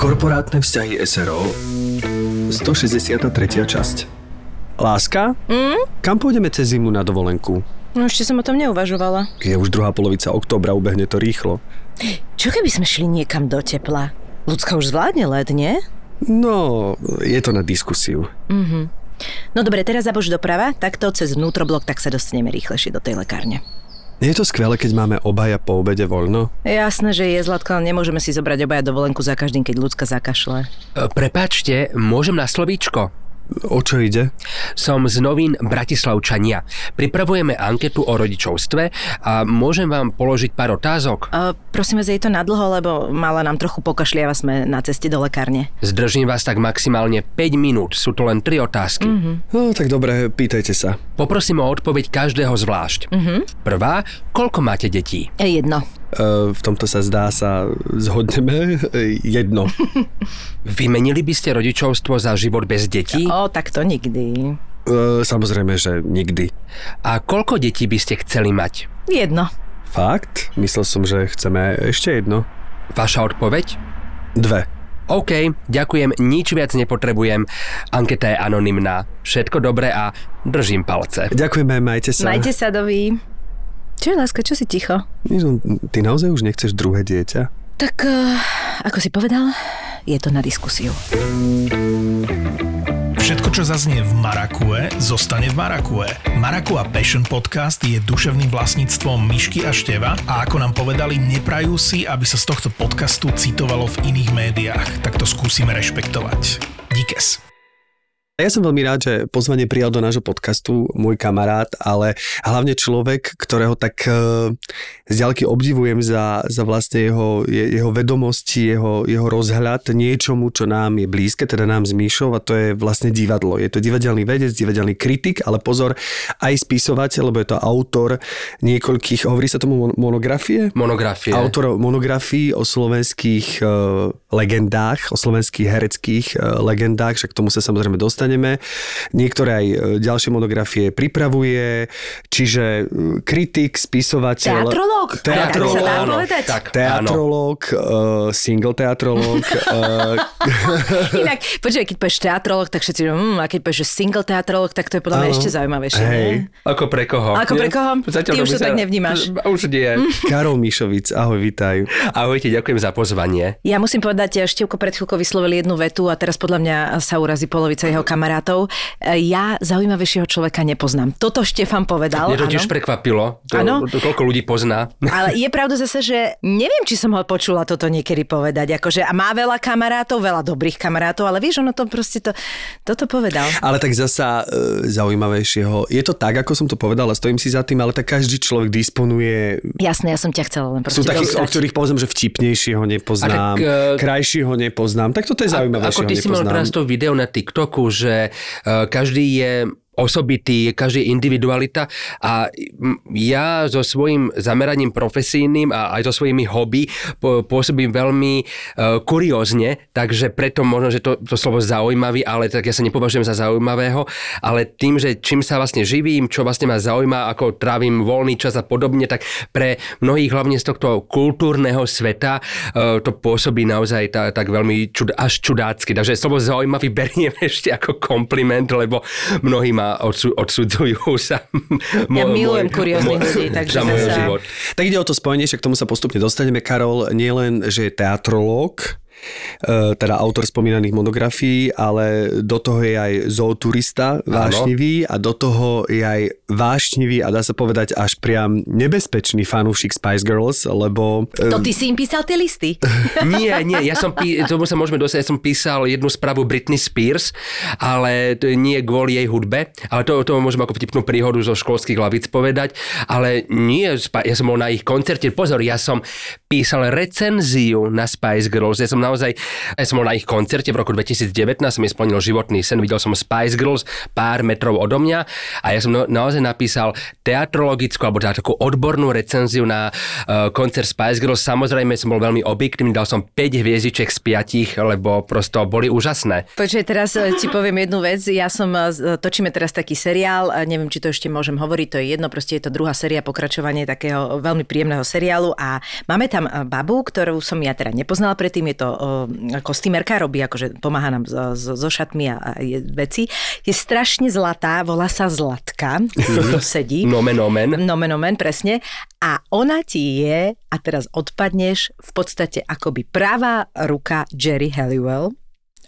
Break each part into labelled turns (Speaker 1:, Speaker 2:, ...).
Speaker 1: Korporátne vzťahy SRO 163. časť Láska?
Speaker 2: Mm?
Speaker 1: Kam pôjdeme cez zimu na dovolenku?
Speaker 2: No ešte som o tom neuvažovala.
Speaker 1: Je už druhá polovica októbra, ubehne to rýchlo.
Speaker 2: Čo keby sme šli niekam do tepla? Ľudská už zvládne led, nie?
Speaker 1: No, je to na diskusiu.
Speaker 2: No dobre, teraz zabož doprava, takto cez vnútroblok, tak sa dostaneme rýchlejšie do tej lekárne.
Speaker 1: Nie je to skvelé, keď máme obaja po obede voľno?
Speaker 2: Jasné, že je Zlatko, ale nemôžeme si zobrať obaja dovolenku za každým, keď ľudská zakašle.
Speaker 3: E, Prepáčte, môžem na slovíčko?
Speaker 1: O čo ide?
Speaker 3: Som z novín Bratislavčania. Pripravujeme anketu o rodičovstve a môžem vám položiť pár otázok?
Speaker 2: Uh, prosím vás, je to nadlho, lebo mala nám trochu pokašliava, sme na ceste do lekárne.
Speaker 3: Zdržím vás tak maximálne 5 minút, sú to len 3 otázky. Mm-hmm.
Speaker 1: No, tak dobre, pýtajte sa.
Speaker 3: Poprosím o odpoveď každého zvlášť. Mm-hmm. Prvá, koľko máte detí?
Speaker 2: Je jedno.
Speaker 1: E, v tomto sa zdá sa zhodneme. Jedno.
Speaker 3: Vymenili by ste rodičovstvo za život bez detí?
Speaker 2: O, tak to nikdy.
Speaker 1: E, samozrejme, že nikdy.
Speaker 3: A koľko detí by ste chceli mať?
Speaker 2: Jedno.
Speaker 1: Fakt? Myslel som, že chceme ešte jedno.
Speaker 3: Vaša odpoveď?
Speaker 1: Dve.
Speaker 3: OK, ďakujem, nič viac nepotrebujem. Anketa je anonymná. Všetko dobré a držím palce.
Speaker 1: Ďakujeme, majte sa.
Speaker 2: Majte sa, doví. Čo je, láska, čo si ticho?
Speaker 1: Ty naozaj už nechceš druhé dieťa?
Speaker 2: Tak, uh, ako si povedal, je to na diskusiu.
Speaker 4: Všetko, čo zaznie v Marakue, zostane v Marakue. Marakua Passion Podcast je duševným vlastníctvom Myšky a Števa a ako nám povedali, neprajú si, aby sa z tohto podcastu citovalo v iných médiách. Tak to skúsime rešpektovať. Díkes.
Speaker 1: Ja som veľmi rád, že pozvanie prijal do nášho podcastu môj kamarát, ale hlavne človek, ktorého tak uh, z ďalky obdivujem za, za vlastne jeho, je, jeho vedomosti, jeho, jeho rozhľad niečomu, čo nám je blízke, teda nám Míšou a to je vlastne divadlo. Je to divadelný vedec, divadelný kritik, ale pozor, aj spisovateľ, lebo je to autor niekoľkých, hovorí sa tomu mon- monografie?
Speaker 3: Monografie.
Speaker 1: Autor monografií o slovenských uh, legendách, o slovenských hereckých uh, legendách, však k tomu sa samozrejme dostaneme. Niektoré aj uh, ďalšie monografie pripravuje, čiže uh, kritik, spisovateľ...
Speaker 2: Teatrológ?
Speaker 1: Teatrológ.
Speaker 2: Tak
Speaker 3: Áno, tak, áno.
Speaker 1: Teatrológ, uh, single teatrológ. uh,
Speaker 2: Inak, počkaj, keď povieš teatrolog, tak všetci, mm, a keď povieš, že single teatrolog, tak to je podľa mňa ešte zaujímavejšie.
Speaker 1: Hej.
Speaker 3: Ako pre koho?
Speaker 2: Ako pre koho?
Speaker 3: Zatiaľ
Speaker 2: Ty už to tak nevnímaš.
Speaker 3: Už nie.
Speaker 1: Karol Mišovic, ahoj, vítaj.
Speaker 3: Ahojte, ďakujem za pozvanie.
Speaker 2: Ja musím povedať, Števko pred chvíľkou vyslovil jednu vetu a teraz podľa mňa sa urazí polovica jeho kamarátov. E, Ja zaujímavejšieho človeka nepoznám. Toto Štefan povedal.
Speaker 3: Mňa to tiež prekvapilo. To, to, koľko ľudí pozná.
Speaker 2: Ale je pravda zase, že neviem, či som ho počula toto niekedy povedať. Akože, a má veľa kamarátov, veľa dobrých kamarátov, ale vieš, ono to proste to, toto povedal.
Speaker 1: Ale tak zasa e, zaujímavejšieho. Je to tak, ako som to povedal, a stojím si za tým, ale tak každý človek disponuje...
Speaker 2: Jasné, ja som ťa chcela len
Speaker 1: Sú takí, o ktorých povedzme, že vtipnejšieho nepoznám,
Speaker 3: A tak, e,
Speaker 1: krajšieho nepoznám. Tak toto je
Speaker 3: A-
Speaker 1: zaujímavejšieho
Speaker 3: Ako ty si mal
Speaker 1: nepoznám.
Speaker 3: teraz to video na TikToku, že uh, každý je osobitý, každý individualita a ja so svojím zameraním profesijným a aj so svojimi hobby pôsobím veľmi uh, kuriózne, takže preto možno, že to, to slovo zaujímavý, ale tak ja sa nepovažujem za zaujímavého, ale tým, že čím sa vlastne živím, čo vlastne ma zaujíma, ako trávim voľný čas a podobne, tak pre mnohých hlavne z tohto kultúrneho sveta uh, to pôsobí naozaj tá, tak veľmi čud, až čudácky. Takže slovo zaujímavý beriem ešte ako kompliment, lebo mnohí ma odsu, odsudzujú sa.
Speaker 2: Ja milujem kurióznych ľudí, takže
Speaker 3: za môj
Speaker 2: zasa-
Speaker 3: život.
Speaker 1: Tak ide o to spojenie, že k tomu sa postupne dostaneme. Karol nielen, že je teatrológ, teda autor spomínaných monografií, ale do toho je aj zooturista vášnivý a do toho je aj vášnivý a dá sa povedať až priam nebezpečný fanúšik Spice Girls, lebo...
Speaker 2: To ty si im písal tie listy?
Speaker 3: nie, nie, ja som, pí, tomu sa môžeme dosať, ja som písal jednu správu Britney Spears, ale to nie kvôli jej hudbe, ale to, to môžem ako vtipnú príhodu zo školských lavic povedať, ale nie, ja som bol na ich koncerte, pozor, ja som písal recenziu na Spice Girls, ja som naozaj, ja som bol na ich koncerte v roku 2019, som mi splnil životný sen, videl som Spice Girls pár metrov odo mňa a ja som naozaj napísal teatrologickú alebo teda takú odbornú recenziu na uh, koncert Spice Girls. Samozrejme som bol veľmi objektívny, dal som 5 hviezdiček z 5, lebo prosto boli úžasné.
Speaker 2: Počkaj, teraz e, ti poviem jednu vec. Ja som, e, točíme teraz taký seriál, neviem, či to ešte môžem hovoriť, to je jedno, proste je to druhá séria, pokračovanie takého veľmi príjemného seriálu a máme tam babu, ktorú som ja teda nepoznala predtým, je to kostýmerka, robí akože pomáha nám so, so šatmi a, je, veci. Je strašne zlatá, volá sa Zlatka, to sedí.
Speaker 3: Nomen, omen.
Speaker 2: Nomen, omen, presne. A ona ti je, a teraz odpadneš, v podstate akoby pravá ruka Jerry Halliwell.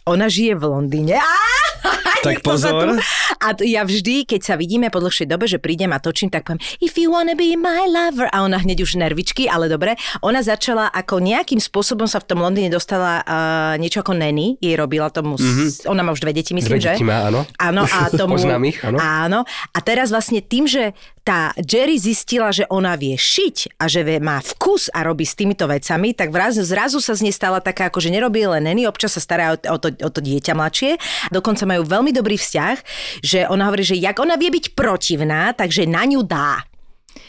Speaker 2: Ona žije v Londýne. Á!
Speaker 1: tak pozor.
Speaker 2: A ja vždy, keď sa vidíme po dlhšej dobe, že prídem a točím, tak poviem, if you wanna be my lover. A ona hneď už nervičky, ale dobre. Ona začala ako nejakým spôsobom sa v tom Londýne dostala uh, niečo ako Nanny. Jej robila tomu, mm-hmm. ona má už dve deti, myslím,
Speaker 3: dve
Speaker 2: že?
Speaker 3: Deti má, áno.
Speaker 2: Áno, a tomu...
Speaker 3: Poznám ich, áno.
Speaker 2: Áno. A teraz vlastne tým, že tá Jerry zistila, že ona vie šiť a že vie, má vkus a robí s týmito vecami, tak zrazu, zrazu sa z nej stala taká, ako že nerobí len neny, občas sa stará o, o, to, o to dieťa mladšie. Dokonca majú veľmi dobrý vzťah, že ona hovorí, že jak ona vie byť protivná, takže na ňu dá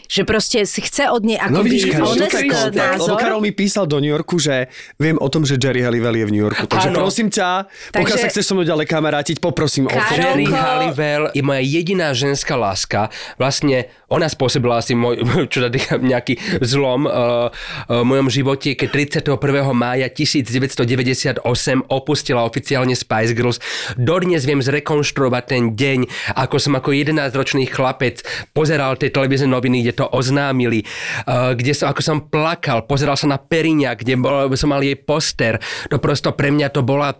Speaker 2: že proste si chce od nej ako
Speaker 1: no, vidíš, Karol,
Speaker 2: názor.
Speaker 1: Lebo Karol mi písal do New Yorku, že viem o tom, že Jerry Halliwell je v New Yorku. Takže ano. prosím ťa, pokiaľ Takže... sa chceš so mnou ďalej kamarátiť, poprosím
Speaker 2: Karolko...
Speaker 1: o to.
Speaker 3: Jerry Halliwell je moja jediná ženská láska. Vlastne ona spôsobila asi môj, čo nejaký zlom uh, uh, v mojom živote, keď 31. mája 1998 opustila oficiálne Spice Girls. Dodnes viem zrekonštruovať ten deň, ako som ako 11-ročný chlapec pozeral tie televízne noviny, kde to oznámili, uh, kde som, ako som plakal, pozeral sa na Periňa, kde bol, som mal jej poster. To prosto pre mňa to bola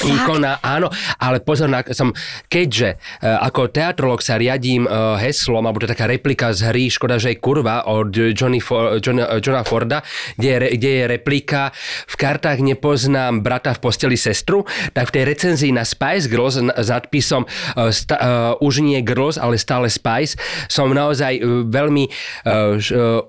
Speaker 3: Ikona, áno, ale pozor, na, som, keďže uh, ako teatrolog sa riadím uh, heslom, alebo to je taká replika z hry Škoda, že je kurva od Johnny For, John, Johna Forda, kde je, kde je replika v kartách nepoznám brata v posteli sestru, tak v tej recenzii na Spice Girls s nadpisom uh, sta, uh, už nie Girls, ale stále Spice, som naozaj veľmi uh,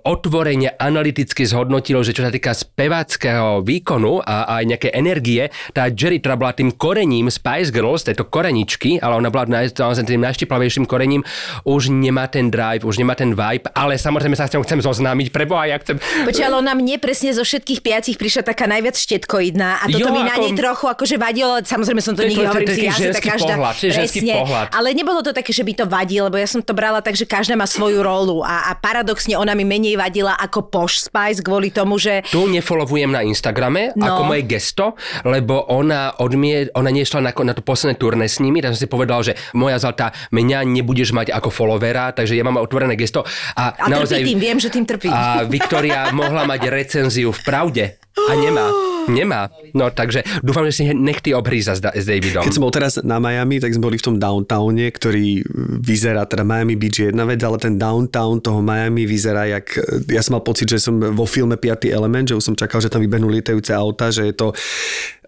Speaker 3: otvorene analyticky zhodnotil, že čo sa týka speváckého výkonu a, a aj nejaké energie, tá Jerry, ktorá bola tým korením Spice Girls, tejto koreničky, ale ona bola naozaj tým najštiplavejším korením, už nemá ten drive, už nemá ten vibe, ale samozrejme sa s ňou chcem zoznámiť, preboha, ja chcem...
Speaker 2: Počkaj, ale ona mne presne zo všetkých piacich prišla taká najviac štetkoidná a toto jo, mi na nej trochu akože vadilo, samozrejme som to, nikdy hovorím si, ja
Speaker 3: tak každá, pohľad, presne, pohľad.
Speaker 2: ale nebolo to také, že by to vadilo, lebo ja som to brala tak, že každá má svoju rolu a, a paradoxne ona mi menej vadila ako Posh Spice kvôli tomu, že...
Speaker 3: Tu nefollowujem na Instagrame no. ako moje gesto, lebo ona od odmie, ona nešla na, na to posledné turné s nimi, tak som si povedal, že moja zlatá, mňa nebudeš mať ako followera, takže ja mám otvorené gesto.
Speaker 2: A, a naozaj, tým, viem, že tým trpí.
Speaker 3: A Viktoria mohla mať recenziu v pravde a nemá. Nemá. No takže dúfam, že si nech ty obhríza s, s Davidom.
Speaker 1: Keď som bol teraz na Miami, tak sme boli v tom downtowne, ktorý vyzerá, teda Miami Beach je jedna vec, ale ten downtown toho Miami vyzerá jak, ja som mal pocit, že som vo filme 5. element, že už som čakal, že tam vybehnú lietajúce auta, že je to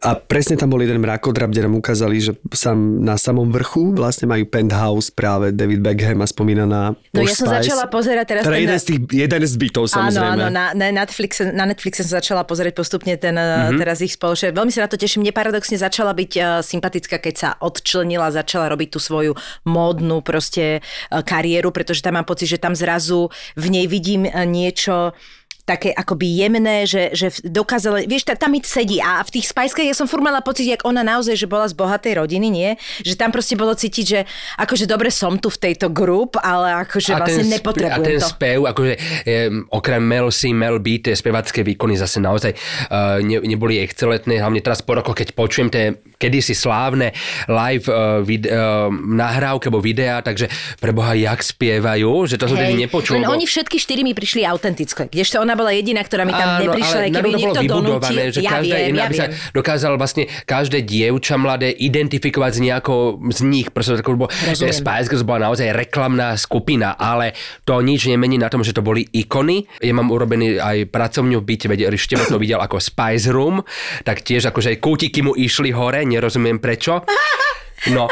Speaker 1: a presne tam bol jeden mrakodrap, kde nám ukázali, že sam, na samom vrchu vlastne majú penthouse práve David Beckham a spomínaná
Speaker 2: No ja som Spice. začala pozerať teraz...
Speaker 1: Teda ten... jeden, z tých, jeden z bytov samozrejme.
Speaker 2: Áno, áno, na, na, Netflixe, na Netflixe som začala pozerať postupne ten mm-hmm. Teraz ich spoločne. Veľmi sa na to teším. Mne paradoxne začala byť uh, sympatická, keď sa odčlenila, začala robiť tú svoju módnu proste uh, kariéru, pretože tam mám pocit, že tam zrazu v nej vidím uh, niečo také akoby jemné, že, že dokázala, vieš, tam mi sedí a v tých spajskách ja som furt mala pocit, jak ona naozaj, že bola z bohatej rodiny, nie? Že tam proste bolo cítiť, že akože dobre som tu v tejto grup, ale akože a vlastne ten, nepotrebujem
Speaker 3: A ten
Speaker 2: to.
Speaker 3: spev, akože um, okrem Mel C, Mel B, tie spevacké výkony zase naozaj uh, ne, neboli excelentné, hlavne teraz po rokoch, keď počujem tie kedysi slávne live uh, vid, uh, nahrávky alebo videá, takže preboha, jak spievajú, že to som tedy nepočul.
Speaker 2: Oni všetky štyri mi prišli autentické, kdežto ona ona bola jediná, ktorá mi tam
Speaker 3: Áno,
Speaker 2: neprišla,
Speaker 3: ale
Speaker 2: keby
Speaker 3: narovno
Speaker 2: niekto
Speaker 3: bolo vybudované,
Speaker 2: donútil.
Speaker 3: že
Speaker 2: ja
Speaker 3: každá
Speaker 2: viem,
Speaker 3: jedna
Speaker 2: ja
Speaker 3: by sa
Speaker 2: viem.
Speaker 3: dokázal vlastne každé dievča mladé identifikovať s nejakou z nich. Proste tako, bolo, že
Speaker 2: Rozumiem.
Speaker 3: Spice Girls bola naozaj reklamná skupina, ale to nič nemení na tom, že to boli ikony. Ja mám urobený aj pracovňu byte, veď Števo to videl ako Spice Room, tak tiež akože aj kútiky mu išli hore, nerozumiem prečo. No.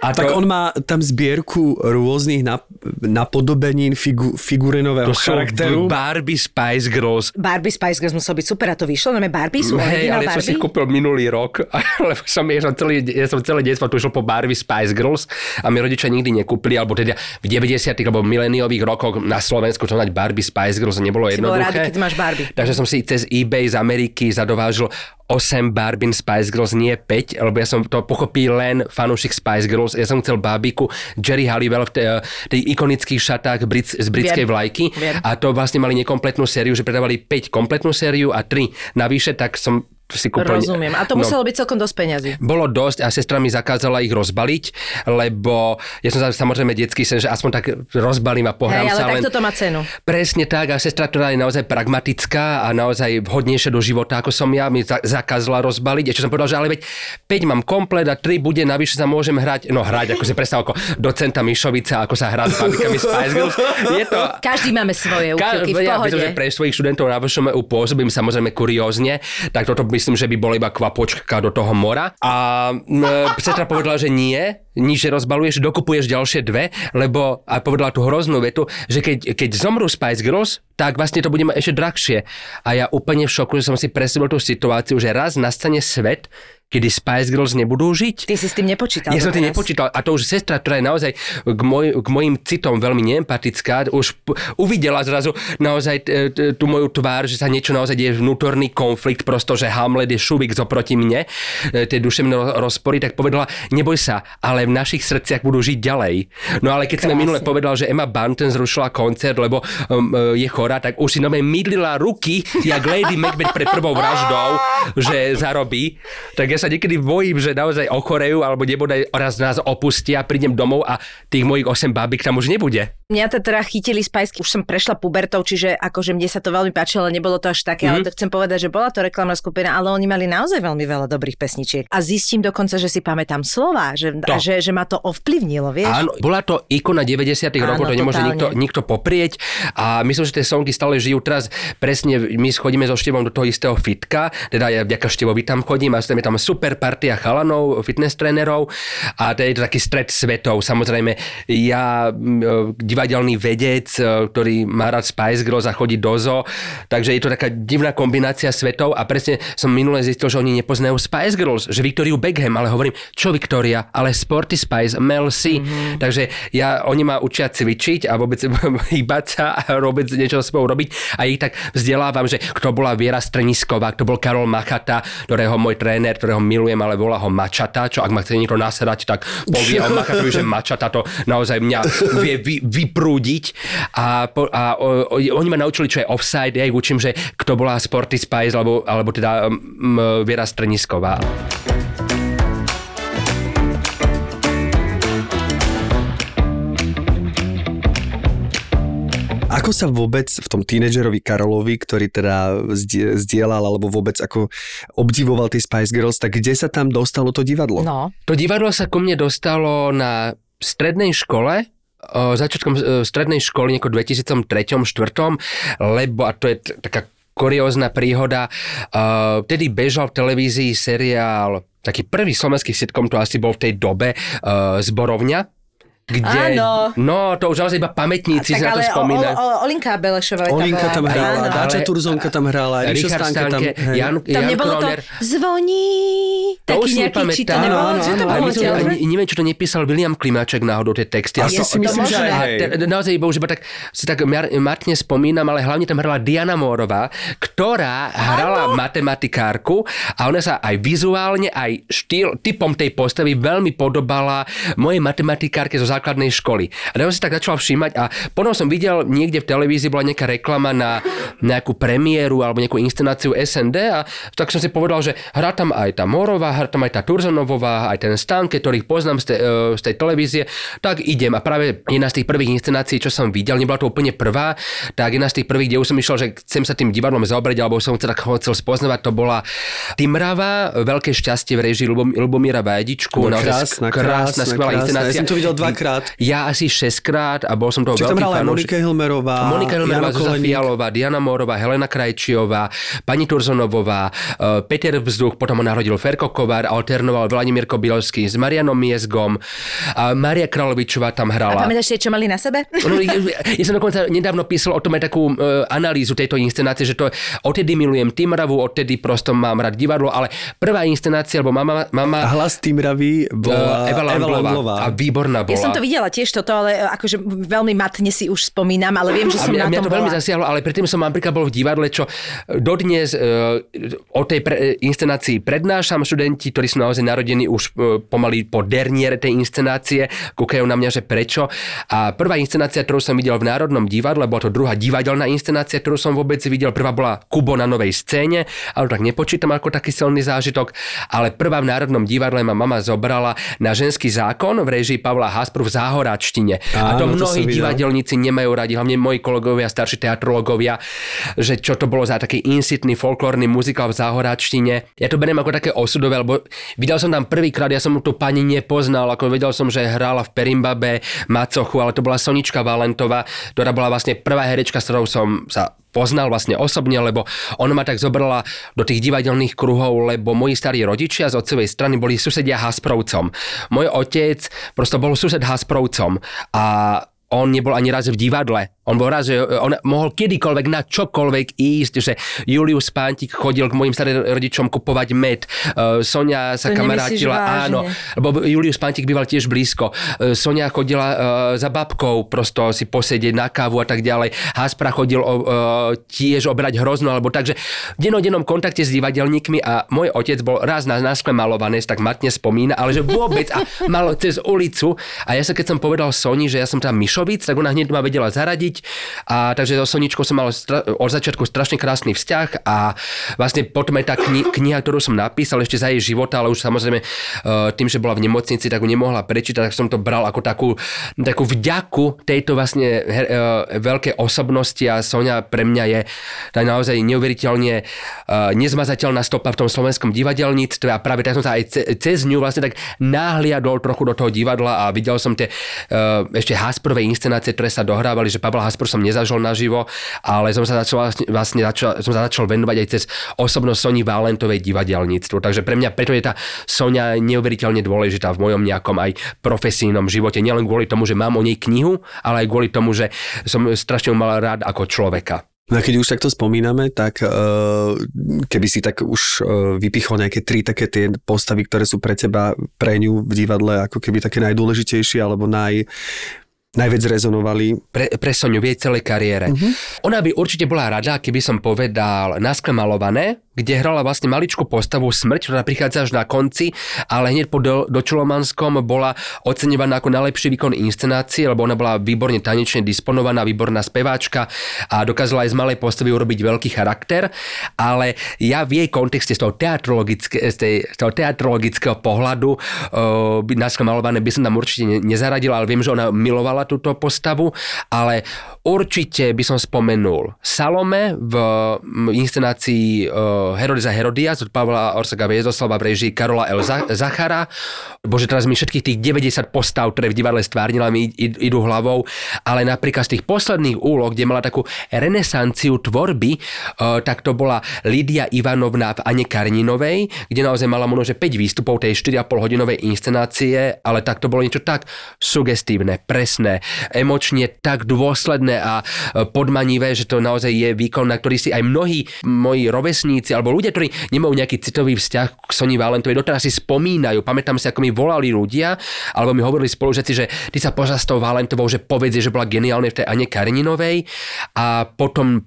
Speaker 3: A
Speaker 1: Tak on má tam zbierku rôznych nap- napodobenín figu- figurinového
Speaker 3: to
Speaker 1: charakteru.
Speaker 3: Barbie Spice Girls.
Speaker 2: Barbie Spice Girls musel byť super a to vyšlo, no Barbie sú
Speaker 3: Hej, ale ja som si
Speaker 2: Barbie.
Speaker 3: kúpil minulý rok, lebo som, ja som celý, ja som celé detstvo tušil po Barbie Spice Girls a mi rodičia nikdy nekúpili, alebo teda v 90 alebo mileniových rokoch na Slovensku to mať Barbie Spice Girls nebolo
Speaker 2: Si bol
Speaker 3: jednoduché.
Speaker 2: rád, keď máš Barbie.
Speaker 3: Takže som si cez eBay z Ameriky zadovážil 8 Barbie Spice Girls, nie 5, lebo ja som to pochopil len fanúšik Spice Girls. Ja som chcel bábiku Jerry Halliwell v tej, tej ikonických šatách Brit, z britskej
Speaker 2: Viem,
Speaker 3: vlajky.
Speaker 2: Viem.
Speaker 3: a to vlastne mali nekompletnú sériu, že predávali 5 kompletnú sériu a 3 navyše, tak som si kúpil...
Speaker 2: Rozumiem. A to
Speaker 3: no.
Speaker 2: muselo byť celkom dosť peňazí.
Speaker 3: Bolo dosť a sestra mi zakázala ich rozbaliť, lebo ja som sa samozrejme detský sen, že aspoň tak rozbalím a pohrám
Speaker 2: Hej, ale
Speaker 3: sa. len...
Speaker 2: takto to má cenu.
Speaker 3: Presne tak a sestra, ktorá je naozaj pragmatická a naozaj vhodnejšia do života ako som ja, mi za- zakázala rozbaliť. Ešte som povedal, že ale veď 5 mám komplet a 3 bude, navyše sa môžem hrať, no hrať, ako si predstav ako docenta Mišovica, ako sa hrá s babikami Spice Girls. Je to,
Speaker 2: Každý máme svoje úchylky v
Speaker 3: ja
Speaker 2: pohode.
Speaker 3: že pre svojich študentov na VŠMU pôsobím samozrejme kuriózne, tak toto myslím, že by bola iba kvapočka do toho mora. A m, sestra povedala, že nie, nič rozbaluješ, dokupuješ ďalšie dve, lebo a povedala tú hroznú vetu, že keď, keď zomrú Spice Girls, tak vlastne to bude ešte drahšie. A ja úplne v šoku, že som si predstavil tú situáciu, že raz nastane svet, kedy Spice Girls nebudú žiť.
Speaker 2: Ty si s tým nepočítal.
Speaker 3: Ja som tým nepočítal. A to už sestra, ktorá je naozaj k, moj, k mojim citom veľmi neempatická, už p- uvidela zrazu naozaj t- t- tú moju tvár, že sa niečo naozaj deje vnútorný konflikt, prosto, že Hamlet je šubik zoproti mne, e, tie duševné ro- rozpory, tak povedala, neboj sa, ale v našich srdciach budú žiť ďalej. No ale keď som
Speaker 2: Krásne.
Speaker 3: minule povedal, že Emma Bunton zrušila koncert, lebo um, e, je chorá, tak už si nové mydlila ruky, jak Lady Macbeth pred prvou vraždou, že zarobí. Tak ja sa niekedy bojím, že naozaj ochorejú, alebo nebodaj raz nás opustia, prídem domov a tých mojich 8 bábik tam už nebude.
Speaker 2: Mňa to teda chytili spajsky, už som prešla pubertou, čiže akože mne sa to veľmi páčilo, ale nebolo to až také, mm-hmm. ale to chcem povedať, že bola to reklamná skupina, ale oni mali naozaj veľmi veľa dobrých pesničiek. A zistím dokonca, že si pamätám slova, že,
Speaker 3: To.
Speaker 2: a že, že ma to ovplyvnilo, vieš?
Speaker 3: Áno, bola to ikona 90
Speaker 2: Áno,
Speaker 3: rokov, to nemôže nikto, nikto poprieť a myslím, že tie songy stále žijú teraz presne, my chodíme so Števom do toho istého fitka, teda ja vďaka Števovi tam chodím a je tam super partia chalanov, fitness trénerov a to je to taký stred svetov. Samozrejme, ja e, divadelný vedec, e, ktorý má rád Spice Girls a chodí do zoo, takže je to taká divná kombinácia svetov a presne som minule zistil, že oni nepoznajú Spice Girls, že Victoriu Beckham, ale hovorím, čo Victoria, ale Sporty Spice, Mel C. Mm-hmm. Takže ja, oni ma učia cvičiť a vôbec hýbať sa a vôbec niečo s sebou robiť a ich tak vzdelávam, že kto bola Viera Strenisková, kto bol Karol Machata, ktorého môj tréner, ktorého milujem, ale volá ho Mačata, čo ak ma chce niekto naserať, tak povie o Machatovi, že Mačata to naozaj mňa vie vy, vyprúdiť a, po, a o, o, oni ma naučili, čo je offside, ja ich učím, že kto bola Sporty Spice, alebo, alebo teda um, Viera Strenisková.
Speaker 1: Ako sa vôbec v tom tínedžerovi Karolovi, ktorý teda zdie- zdieľal alebo vôbec ako obdivoval tie Spice Girls, tak kde sa tam dostalo to divadlo?
Speaker 2: No,
Speaker 3: To divadlo sa ku mne dostalo na strednej škole, začiatkom e, strednej školy, nieko 2003 2004 lebo, a to je t- taká kuriózna príhoda, uh, vtedy bežal v televízii seriál, taký prvý slovenský sitcom, to asi bol v tej dobe, uh, Zborovňa, kde...
Speaker 2: Áno.
Speaker 3: No, to už naozaj iba pamätníci si na to
Speaker 2: ale o, o,
Speaker 3: spomínajú.
Speaker 2: Olinka Belešová
Speaker 1: Olinka tam
Speaker 2: áno.
Speaker 1: Dáča Turzonka tam hrala, Ríša
Speaker 3: Richard
Speaker 1: Stanke tam...
Speaker 3: Jan,
Speaker 2: Tam
Speaker 3: Jan
Speaker 2: nebolo
Speaker 3: Kroner.
Speaker 2: to zvoní,
Speaker 3: To
Speaker 2: taký
Speaker 3: už
Speaker 2: nejaký, či to
Speaker 3: nepamätám.
Speaker 2: nebolo,
Speaker 1: Áno,
Speaker 2: že to
Speaker 1: áno,
Speaker 2: bolo
Speaker 1: áno.
Speaker 3: A
Speaker 2: odtiaľ, že?
Speaker 3: neviem, či to nepísal William Klimáček náhodou tie texty.
Speaker 1: Asi
Speaker 3: ale
Speaker 1: si
Speaker 2: to
Speaker 1: myslím, že
Speaker 3: a naozaj bol, že iba tak, si tak mar- martne spomínam, ale hlavne tam hrala Diana Mórová, ktorá hrala matematikárku a ona sa aj vizuálne, aj štýl, typom tej postavy veľmi podobala mojej matematikárke zo základnej školy. A ja si tak začal všímať a potom som videl niekde v televízii bola nejaká reklama na nejakú premiéru alebo nejakú inscenáciu SND a tak som si povedal, že hrá tam aj tá Morová, hrá tam aj tá Turzonovová, aj ten Stanke, ktorých poznám z tej, e, z tej televízie, tak idem. A práve jedna z tých prvých inscenácií, čo som videl, nebola to úplne prvá, tak jedna z tých prvých, kde už som išiel, že chcem sa tým divadlom zaobrať, alebo som sa tak chcel spoznávať, to bola Timrava, Veľké šťastie v režii Lubomíra Vajdičku.
Speaker 1: No, krásna, krásna, krásna,
Speaker 3: skvelá inscenácia.
Speaker 1: Ja som to videl dvakrát.
Speaker 3: Ja asi šestkrát a bol som toho
Speaker 1: Čiže
Speaker 3: veľký
Speaker 1: tam Monika Hilmerová,
Speaker 3: Monika Hilmerová, Zuzana Fialová, Diana Mórová, Helena Krajčiová, pani Turzonovová, e, Peter Vzduch, potom ho narodil Ferko Kovar, alternoval Vladimír Kobilovský s Marianom Miezgom, a Maria Kralovičová tam hrala.
Speaker 2: A pamätáš čo mali na sebe?
Speaker 3: No, ja, ja som dokonca nedávno písal o tom aj takú uh, analýzu tejto inscenácie, že to odtedy milujem Timravu, odtedy prosto mám rád divadlo, ale prvá inscenácia, alebo mama... mama
Speaker 1: a hlas Timravy bola uh, Eva Lamblová.
Speaker 3: A výborná bola.
Speaker 2: Ja som to videla tiež toto, ale akože veľmi matne si už spomínam, ale viem, že som
Speaker 3: mňa,
Speaker 2: na
Speaker 3: mňa
Speaker 2: tom
Speaker 3: to veľmi
Speaker 2: bola.
Speaker 3: zasiahlo, ale predtým som napríklad bol v divadle, čo dodnes uh, o tej pre, inscenácii prednášam študenti, ktorí sú naozaj narodení už uh, pomaly po derniere tej inscenácie, kúkajú na mňa, že prečo. A prvá inscenácia, ktorú som videl v Národnom divadle, bola to druhá divadelná inscenácia, ktorú som vôbec videl. Prvá bola Kubo na novej scéne, ale tak nepočítam ako taký silný zážitok, ale prvá v Národnom divadle ma mama zobrala na ženský zákon v režii Pavla Haspru v Záhoráčtine. a to mnohí to divadelníci nemajú radi, hlavne moji kolegovia, starší teatrológovia, že čo to bolo za taký insitný folklórny muzikál v Záhoráčtine. Ja to beriem ako také osudové, lebo videl som tam prvýkrát, ja som tu pani nepoznal, ako vedel som, že hrála v Perimbabe Macochu, ale to bola Sonička Valentová, ktorá bola vlastne prvá herečka, s ktorou som sa poznal vlastne osobne, lebo ona ma tak zobrala do tých divadelných kruhov, lebo moji starí rodičia z otcovej strany boli susedia Hasprovcom. Môj otec prosto bol sused Hasprovcom a on nebol ani raz v divadle. On bol raz, on mohol kedykoľvek na čokoľvek ísť, že Julius Pántik chodil k mojim starým rodičom kupovať med. Uh, Sonia sa
Speaker 2: to
Speaker 3: kamarátila, áno, lebo Julius Pántik býval tiež blízko. Uh, Sonia chodila uh, za babkou prosto si posedieť na kávu a tak ďalej. Haspra chodil uh, tiež obrať hrozno, alebo takže v denodennom kontakte s divadelníkmi a môj otec bol raz na náskle malované, tak matne spomína, ale že vôbec a mal cez ulicu a ja sa keď som povedal Soni, že ja som tam Mišovic, tak ona hneď ma vedela zaradiť. A takže so Soničkou som mal stra- od začiatku strašne krásny vzťah a vlastne potom aj tá kni- kniha, ktorú som napísal ešte za jej života, ale už samozrejme tým, že bola v nemocnici, tak ju nemohla prečítať, tak som to bral ako takú, takú vďaku tejto vlastne her, veľké osobnosti a Sonia pre mňa je tak naozaj neuveriteľne nezmazateľná stopa v tom slovenskom divadelníctve a práve tak som sa aj cez ňu vlastne tak náhliadol trochu do toho divadla a videl som tie ešte Hasprové inscenácie, ktoré sa dohrávali, že Pavla Haspor som nezažil naživo, ale som sa začal, vlastne, vlastne začal, som sa začal venovať aj cez osobnosť Soni Valentovej divadelníctvu. Takže pre mňa preto je tá Sonia neuveriteľne dôležitá v mojom nejakom aj profesijnom živote. Nielen kvôli tomu, že mám o nej knihu, ale aj kvôli tomu, že som strašne mal rád ako človeka.
Speaker 1: No a keď už takto spomíname, tak uh, keby si tak už uh, vypichol nejaké tri také tie postavy, ktoré sú pre teba, pre ňu v divadle ako keby také najdôležitejšie alebo naj, najviac rezonovali?
Speaker 3: Pre, pre Soniu v jej celej kariére. Uh-huh. Ona by určite bola rada, keby som povedal naskle malované, kde hrala vlastne maličkú postavu Smrť, ktorá prichádza až na konci, ale hneď po do, Dočulomanskom bola oceňovaná ako najlepší výkon inscenácie, lebo ona bola výborne tanečne disponovaná, výborná speváčka a dokázala aj z malej postavy urobiť veľký charakter, ale ja v jej kontexte z toho, teatrologické, z, toho teatrologického pohľadu uh, by naskle malované by som tam určite nezaradil, ale viem, že ona milovala túto postavu, ale určite by som spomenul Salome v inscenácii uh, Herodisa Herodias od Pavla Orsaga Viezoslava v režii Karola L. Zachara. Bože, teraz mi všetkých tých 90 postav, ktoré v divadle stvárnila, mi idú hlavou, ale napríklad z tých posledných úloh, kde mala takú renesanciu tvorby, uh, tak to bola Lídia Ivanovna v Ane Karninovej, kde naozaj mala možno, že 5 výstupov tej 4,5 hodinovej inscenácie, ale tak to bolo niečo tak sugestívne, presné, emočne tak dôsledné a podmanivé, že to naozaj je výkon, na ktorý si aj mnohí moji rovesníci alebo ľudia, ktorí nemajú nejaký citový vzťah k Soni Valentovej, doteraz si spomínajú. Pamätám si, ako mi volali ľudia, alebo mi hovorili spolužiaci, že ty sa požas s tou Valentovou, že povedz, že bola geniálne v tej Ane Karninovej a potom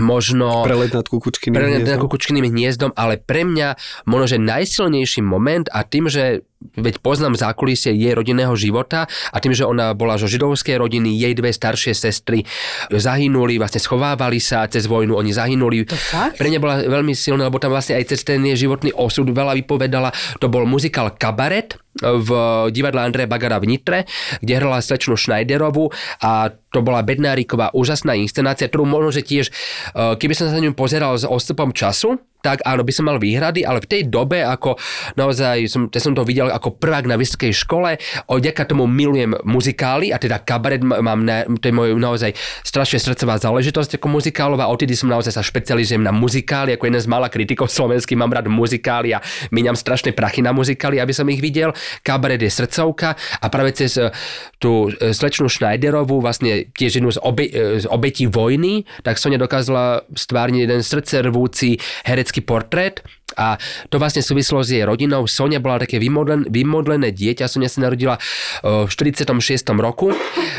Speaker 3: možno...
Speaker 1: Prelet nad kukučkyným
Speaker 3: prelet nad
Speaker 1: hniezdom.
Speaker 3: kukučkyným hniezdom, ale pre mňa možno, že najsilnejší moment a tým, že veď poznám zákulisie jej rodinného života a tým, že ona bola zo židovskej rodiny, jej dve staršie sestry zahynuli, vlastne schovávali sa cez vojnu, oni zahynuli.
Speaker 2: To fakt?
Speaker 3: Pre mňa bola veľmi silná, lebo tam vlastne aj cez ten jej životný osud veľa vypovedala. To bol muzikál Kabaret v divadle Andreja Bagara v Nitre, kde hrala slečnu Schneiderovu a to bola Bednáriková úžasná inscenácia, ktorú možno, že tiež, eh, keby som sa na ňu pozeral s odstupom času, tak áno, by som mal výhrady, ale v tej dobe, ako naozaj som, ja som to videl ako prvák na vysokej škole, vďaka tomu milujem muzikály a teda kabaret mám, na, to je môj naozaj strašne srdcová záležitosť ako muzikálová, odtedy som naozaj sa špecializujem na muzikály, ako jeden z mála kritikov slovenských, mám rád muzikály a míňam strašné prachy na muzikály, aby som ich videl. Kabaret je srdcovka a práve cez eh, tú eh, slečnú Schneiderovú, vlastne tiež jednu z, obe, eh, z obetí vojny, tak Sonia dokázala stvárniť jeden srdcervúci herec herecký portrét a to vlastne súvislo s jej rodinou. Sonia bola také vymodlené, vymodlené dieťa. Sonia sa narodila v 46. roku.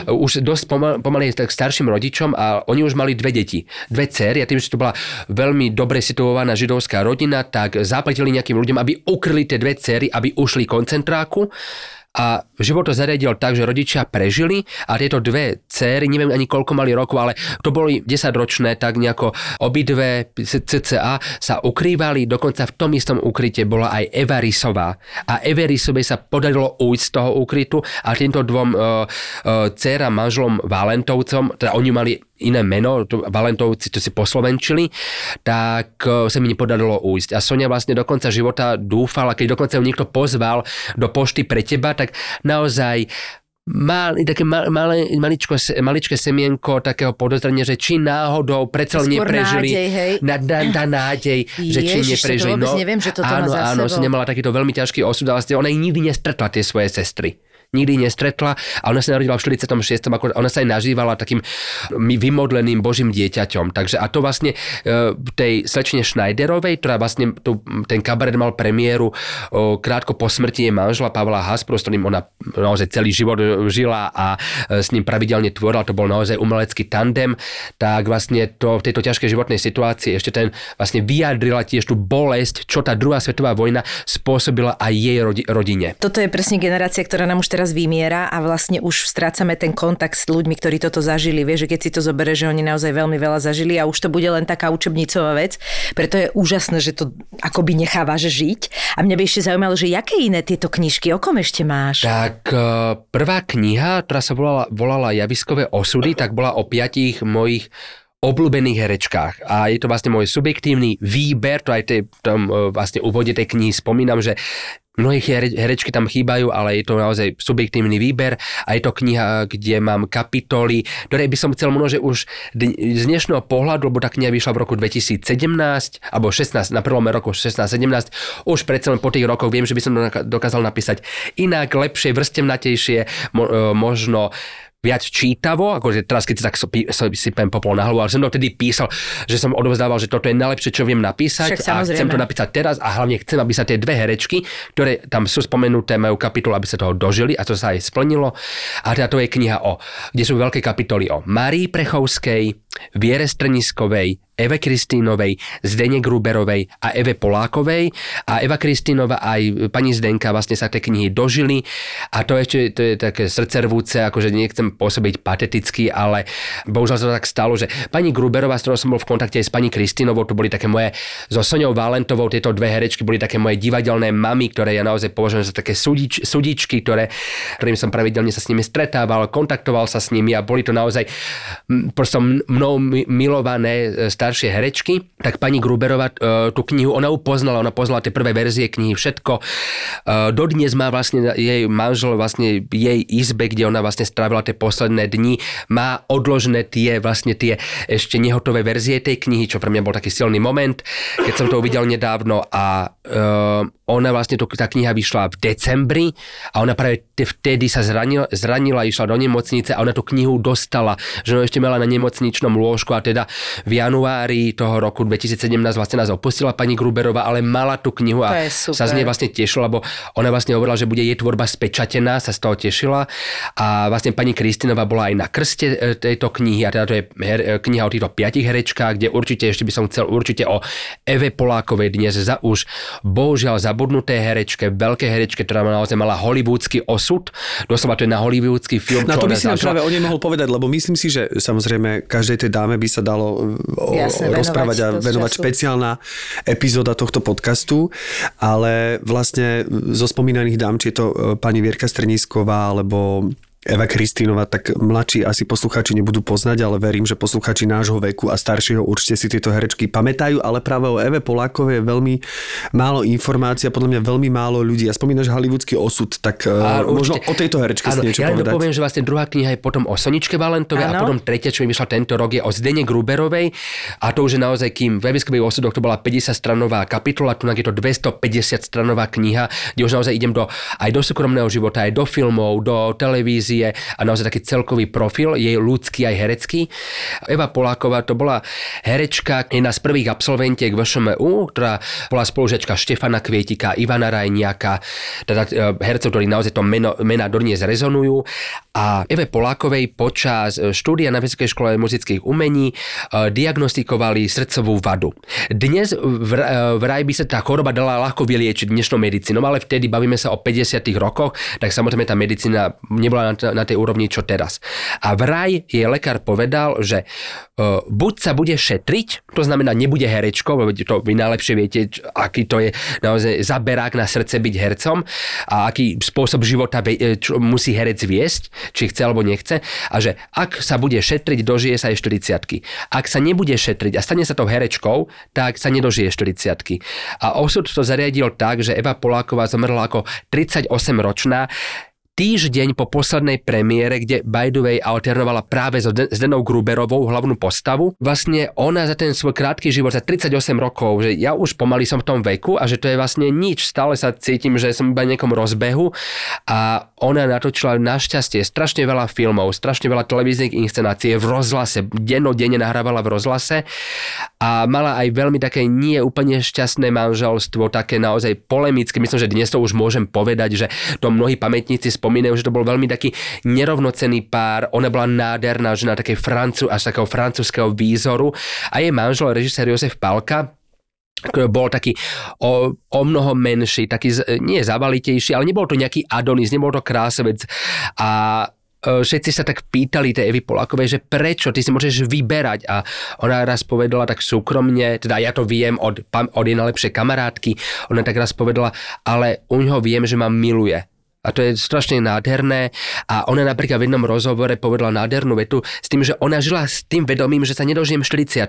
Speaker 3: Už dosť pomal, pomaly tak starším rodičom a oni už mali dve deti. Dve céry a tým, že to bola veľmi dobre situovaná židovská rodina, tak zaplatili nejakým ľuďom, aby ukryli tie dve céry, aby ušli koncentráku a život to zariadil tak, že rodičia prežili a tieto dve céry, neviem ani koľko mali rokov, ale to boli 10 ročné, tak nejako obidve CCA sa ukrývali, dokonca v tom istom ukryte bola aj Eva Risová. A Eve Risovej sa podarilo ujsť z toho ukrytu a týmto dvom uh, uh, dcerám, manželom Valentovcom, teda oni mali iné meno, to Valentovci to si poslovenčili, tak e, sa mi nepodarilo ujsť. A Sonia vlastne do konca života dúfala, keď dokonca ju niekto pozval do pošty pre teba, tak naozaj mal, také mal, malé, maličko, maličké semienko takého podozrenia, že či náhodou predsa len neprežili.
Speaker 2: Nádej, hej.
Speaker 3: Na, na, na nádej, že či
Speaker 2: Ježiš,
Speaker 3: neprežili.
Speaker 2: to vôbec neviem, že toto
Speaker 3: áno,
Speaker 2: má za
Speaker 3: áno,
Speaker 2: sebou.
Speaker 3: nemala takýto veľmi ťažký osud, ale ona ich nikdy nestretla, tie svoje sestry nikdy nestretla a ona sa narodila v 46. ako ona sa aj nažívala takým vymodleným božím dieťaťom. Takže a to vlastne e, tej slečne Schneiderovej, ktorá vlastne tu, ten kabaret mal premiéru krátko po smrti jej manžela Pavla Haspru, s ktorým ona naozaj celý život žila a e, s ním pravidelne tvorila, to bol naozaj umelecký tandem, tak vlastne to v tejto ťažkej životnej situácii ešte ten vlastne vyjadrila tiež tú bolesť, čo tá druhá svetová vojna spôsobila aj jej rodine.
Speaker 2: Toto je presne generácia, ktorá nám už teraz vymiera a vlastne už strácame ten kontakt s ľuďmi, ktorí toto zažili. Vieš, že keď si to zoberie, že oni naozaj veľmi veľa zažili a už to bude len taká učebnicová vec. Preto je úžasné, že to akoby nechávaš žiť. A mňa by ešte zaujímalo, že aké iné tieto knižky, o kom ešte máš?
Speaker 3: Tak e, prvá kniha, ktorá sa volala, volala Javiskové osudy, tak bola o piatich mojich obľúbených herečkách. A je to vlastne môj subjektívny výber, to aj tej, tom e, vlastne úvode tej knihy spomínam, že Mnohé herečky tam chýbajú, ale je to naozaj subjektívny výber a je to kniha, kde mám kapitoly, ktoré by som chcel možno, že už z dnešného pohľadu, lebo tá kniha vyšla v roku 2017 alebo 16, na prvom roku 16-17, už predsa len po tých rokoch viem, že by som dokázal napísať inak, lepšie, vrstevnatejšie, e, možno viac čítavo, akože teraz keď si tak sypem popol na hlavu, ale som to vtedy písal, že som odovzdával, že toto je najlepšie, čo viem napísať
Speaker 2: Však,
Speaker 3: a chcem to napísať teraz a hlavne chcem, aby sa tie dve herečky, ktoré tam sú spomenuté, majú kapitolu, aby sa toho dožili a to sa aj splnilo. A teda to je kniha o, kde sú veľké kapitoly o Marii Prechovskej, Viere Strniskovej, Eve Kristínovej, Zdene Gruberovej a Eve Polákovej. A Eva Kristínova aj pani Zdenka vlastne sa tie knihy dožili. A to ešte to je také srdcervúce, akože nechcem pôsobiť pateticky, ale bohužiaľ sa to tak stalo, že pani Gruberová, s ktorou som bol v kontakte aj s pani Kristínovou, to boli také moje, so Soňou Valentovou, tieto dve herečky boli také moje divadelné mamy, ktoré ja naozaj považujem za také sudič, sudičky, ktoré, ktorým som pravidelne sa s nimi stretával, kontaktoval sa s nimi a boli to naozaj prosto mnou milované staršie herečky, tak pani Gruberová e, tú knihu, ona ju poznala, ona poznala tie prvé verzie knihy, všetko. E, dodnes má vlastne jej manžel vlastne jej izbe, kde ona vlastne strávila tie posledné dni, má odložené tie vlastne tie ešte nehotové verzie tej knihy, čo pre mňa bol taký silný moment, keď som to uvidel nedávno a uh, ona vlastne, to, tá kniha vyšla v decembri a ona práve vtedy sa zranila, zranila, išla do nemocnice a ona tú knihu dostala, že ona ešte mala na nemocničnom lôžku a teda v januári januári toho roku 2017 vlastne nás opustila pani Gruberová, ale mala tú knihu a sa z nej vlastne tešila, lebo ona vlastne hovorila, že bude jej tvorba spečatená, sa z toho tešila. A vlastne pani Kristinová bola aj na krste e, tejto knihy a teda to je her, e, kniha o týchto piatich herečkách, kde určite ešte by som chcel určite o Eve Polákovej dnes za už. Bohužiaľ zabudnuté herečke, veľké herečke, ktorá naozaj mala hollywoodsky osud, doslova to je na hollywoodsky film.
Speaker 1: Na to by si nám práve o nej mohol povedať, lebo myslím si, že samozrejme každej tej dáme by sa dalo o, Jasne, rozprávať a venovať času. špeciálna epizóda tohto podcastu, ale vlastne zo spomínaných dám, či je to e, pani Vierka Strnisková alebo Eva Kristínová, tak mladší asi posluchači nebudú poznať, ale verím, že posluchači nášho veku a staršieho určite si tieto herečky pamätajú, ale práve o Eve Polákovej je veľmi málo informácií a podľa mňa veľmi málo ľudí. A spomínaš hollywoodský osud, tak a, možno určite, o tejto herečke áno, si niečo
Speaker 3: ja
Speaker 1: povedať.
Speaker 3: Ja poviem, že vlastne druhá kniha je potom o Soničke Valentovej a potom tretia, čo mi vyšla tento rok, je o Zdene Gruberovej a to už je naozaj, kým v Eviskových osudoch to bola 50 stranová kapitola, tu je to 250 stranová kniha, kde už naozaj idem do, aj do súkromného života, aj do filmov, do televízie televízie a naozaj taký celkový profil, jej ľudský aj herecký. Eva Poláková to bola herečka, jedna z prvých absolventiek VŠMU, ktorá bola spolužiačka Štefana Kvietika, Ivana Rajniaka, teda e, hercov, ktorí naozaj to meno, mená dodnes rezonujú. A Eve Polákovej počas e, štúdia na Vysokej škole muzických umení e, diagnostikovali srdcovú vadu. Dnes vraj by sa tá choroba dala ľahko vyliečiť dnešnou medicínou, ale vtedy bavíme sa o 50 rokoch, tak samozrejme tá medicína nebola na tej úrovni, čo teraz. A vraj jej lekár povedal, že uh, buď sa bude šetriť, to znamená nebude herečkou, to vy najlepšie viete, aký to je naozaj zaberák na srdce byť hercom a aký spôsob života e, musí herec viesť, či chce alebo nechce a že ak sa bude šetriť, dožije sa aj 40 Ak sa nebude šetriť a stane sa to herečkou, tak sa nedožije 40 A osud to zariadil tak, že Eva Poláková zomrela ako 38 ročná týždeň po poslednej premiére, kde by the way alternovala práve so Denou Gruberovou hlavnú postavu. Vlastne ona za ten svoj krátky život, za 38 rokov, že ja už pomaly som v tom veku a že to je vlastne nič. Stále sa cítim, že som iba niekom rozbehu a ona natočila našťastie strašne veľa filmov, strašne veľa televíznych inscenácií v rozhlase, dennodenne nahrávala v rozhlase a mala aj veľmi také nie úplne šťastné manželstvo, také naozaj polemické. Myslím, že dnes to už môžem povedať, že to mnohí pamätníci spomínajú, že to bol veľmi taký nerovnocený pár. Ona bola nádherná žena, také francu, až takého francúzského výzoru. A jej manžel, režisér Jozef Palka, bol taký o, o mnoho menší, taký nie zavalitejší, ale nebol to nejaký Adonis, nebol to krásovec. A e, všetci sa tak pýtali tej Evy Polákovej, že prečo, ty si môžeš vyberať? A ona raz povedala tak súkromne, teda ja to viem od, od jej najlepšej kamarátky, ona tak raz povedala, ale u ňoho viem, že ma miluje a to je strašne nádherné. A ona napríklad v jednom rozhovore povedala nádhernú vetu s tým, že ona žila s tým vedomím, že sa nedožijem 40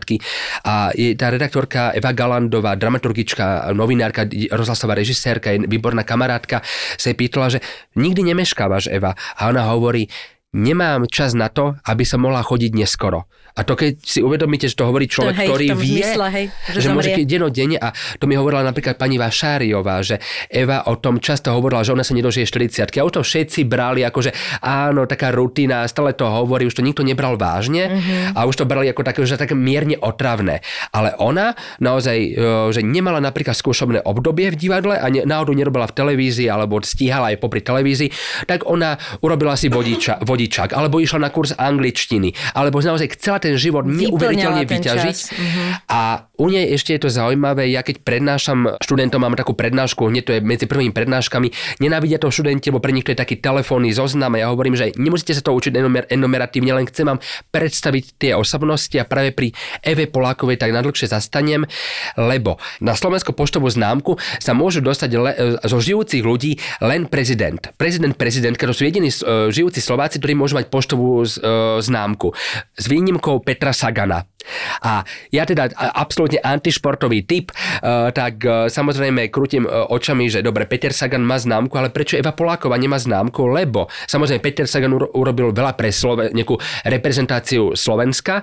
Speaker 3: A je tá redaktorka Eva Galandová, dramaturgička, novinárka, rozhlasová režisérka, je výborná kamarátka, sa jej pýtala, že nikdy nemeškávaš, Eva. A ona hovorí, nemám čas na to, aby som mohla chodiť neskoro. A to keď si uvedomíte, že to hovorí človek, to, hej, ktorý vie, zmysle, hej, že, že môže keď denne a to mi hovorila napríklad pani Vašáriová, že Eva o tom často hovorila, že ona sa nedožije 40 a o to všetci brali ako, že áno, taká rutina, stále to hovorí, už to nikto nebral vážne mm-hmm. a už to brali ako také, že také mierne otravné. Ale ona naozaj, e, že nemala napríklad skúšobné obdobie v divadle a náhodou nerobila v televízii alebo stíhala aj popri televízii, tak ona urobila si vodiča, vodičák alebo išla na kurz angličtiny alebo naozaj chcela ten život neuveriteľne vyťažiť. Mm-hmm. A u nej ešte je to zaujímavé, ja keď prednášam študentom, mám takú prednášku, hneď to je medzi prvými prednáškami, nenávidia to študenti, lebo pre nich to je taký telefónny zoznam a ja hovorím, že nemusíte sa to učiť enomer, enomeratívne, len chcem vám predstaviť tie osobnosti a práve pri Eve Polákovej tak nadlhšie zastanem, lebo na Slovensko poštovú známku sa môžu dostať le, zo žijúcich ľudí len prezident. Prezident, prezidentka, to sú jediní uh, žijúci Slováci, ktorí môžu mať poštovú uh, známku. S výnimkou Petra Sagana. A ja teda absolútne antišportový typ, e, tak e, samozrejme krútim e, očami, že dobre, Peter Sagan má známku, ale prečo Eva Poláková nemá známku? Lebo samozrejme Peter Sagan urobil veľa pre Sloven- nejakú reprezentáciu Slovenska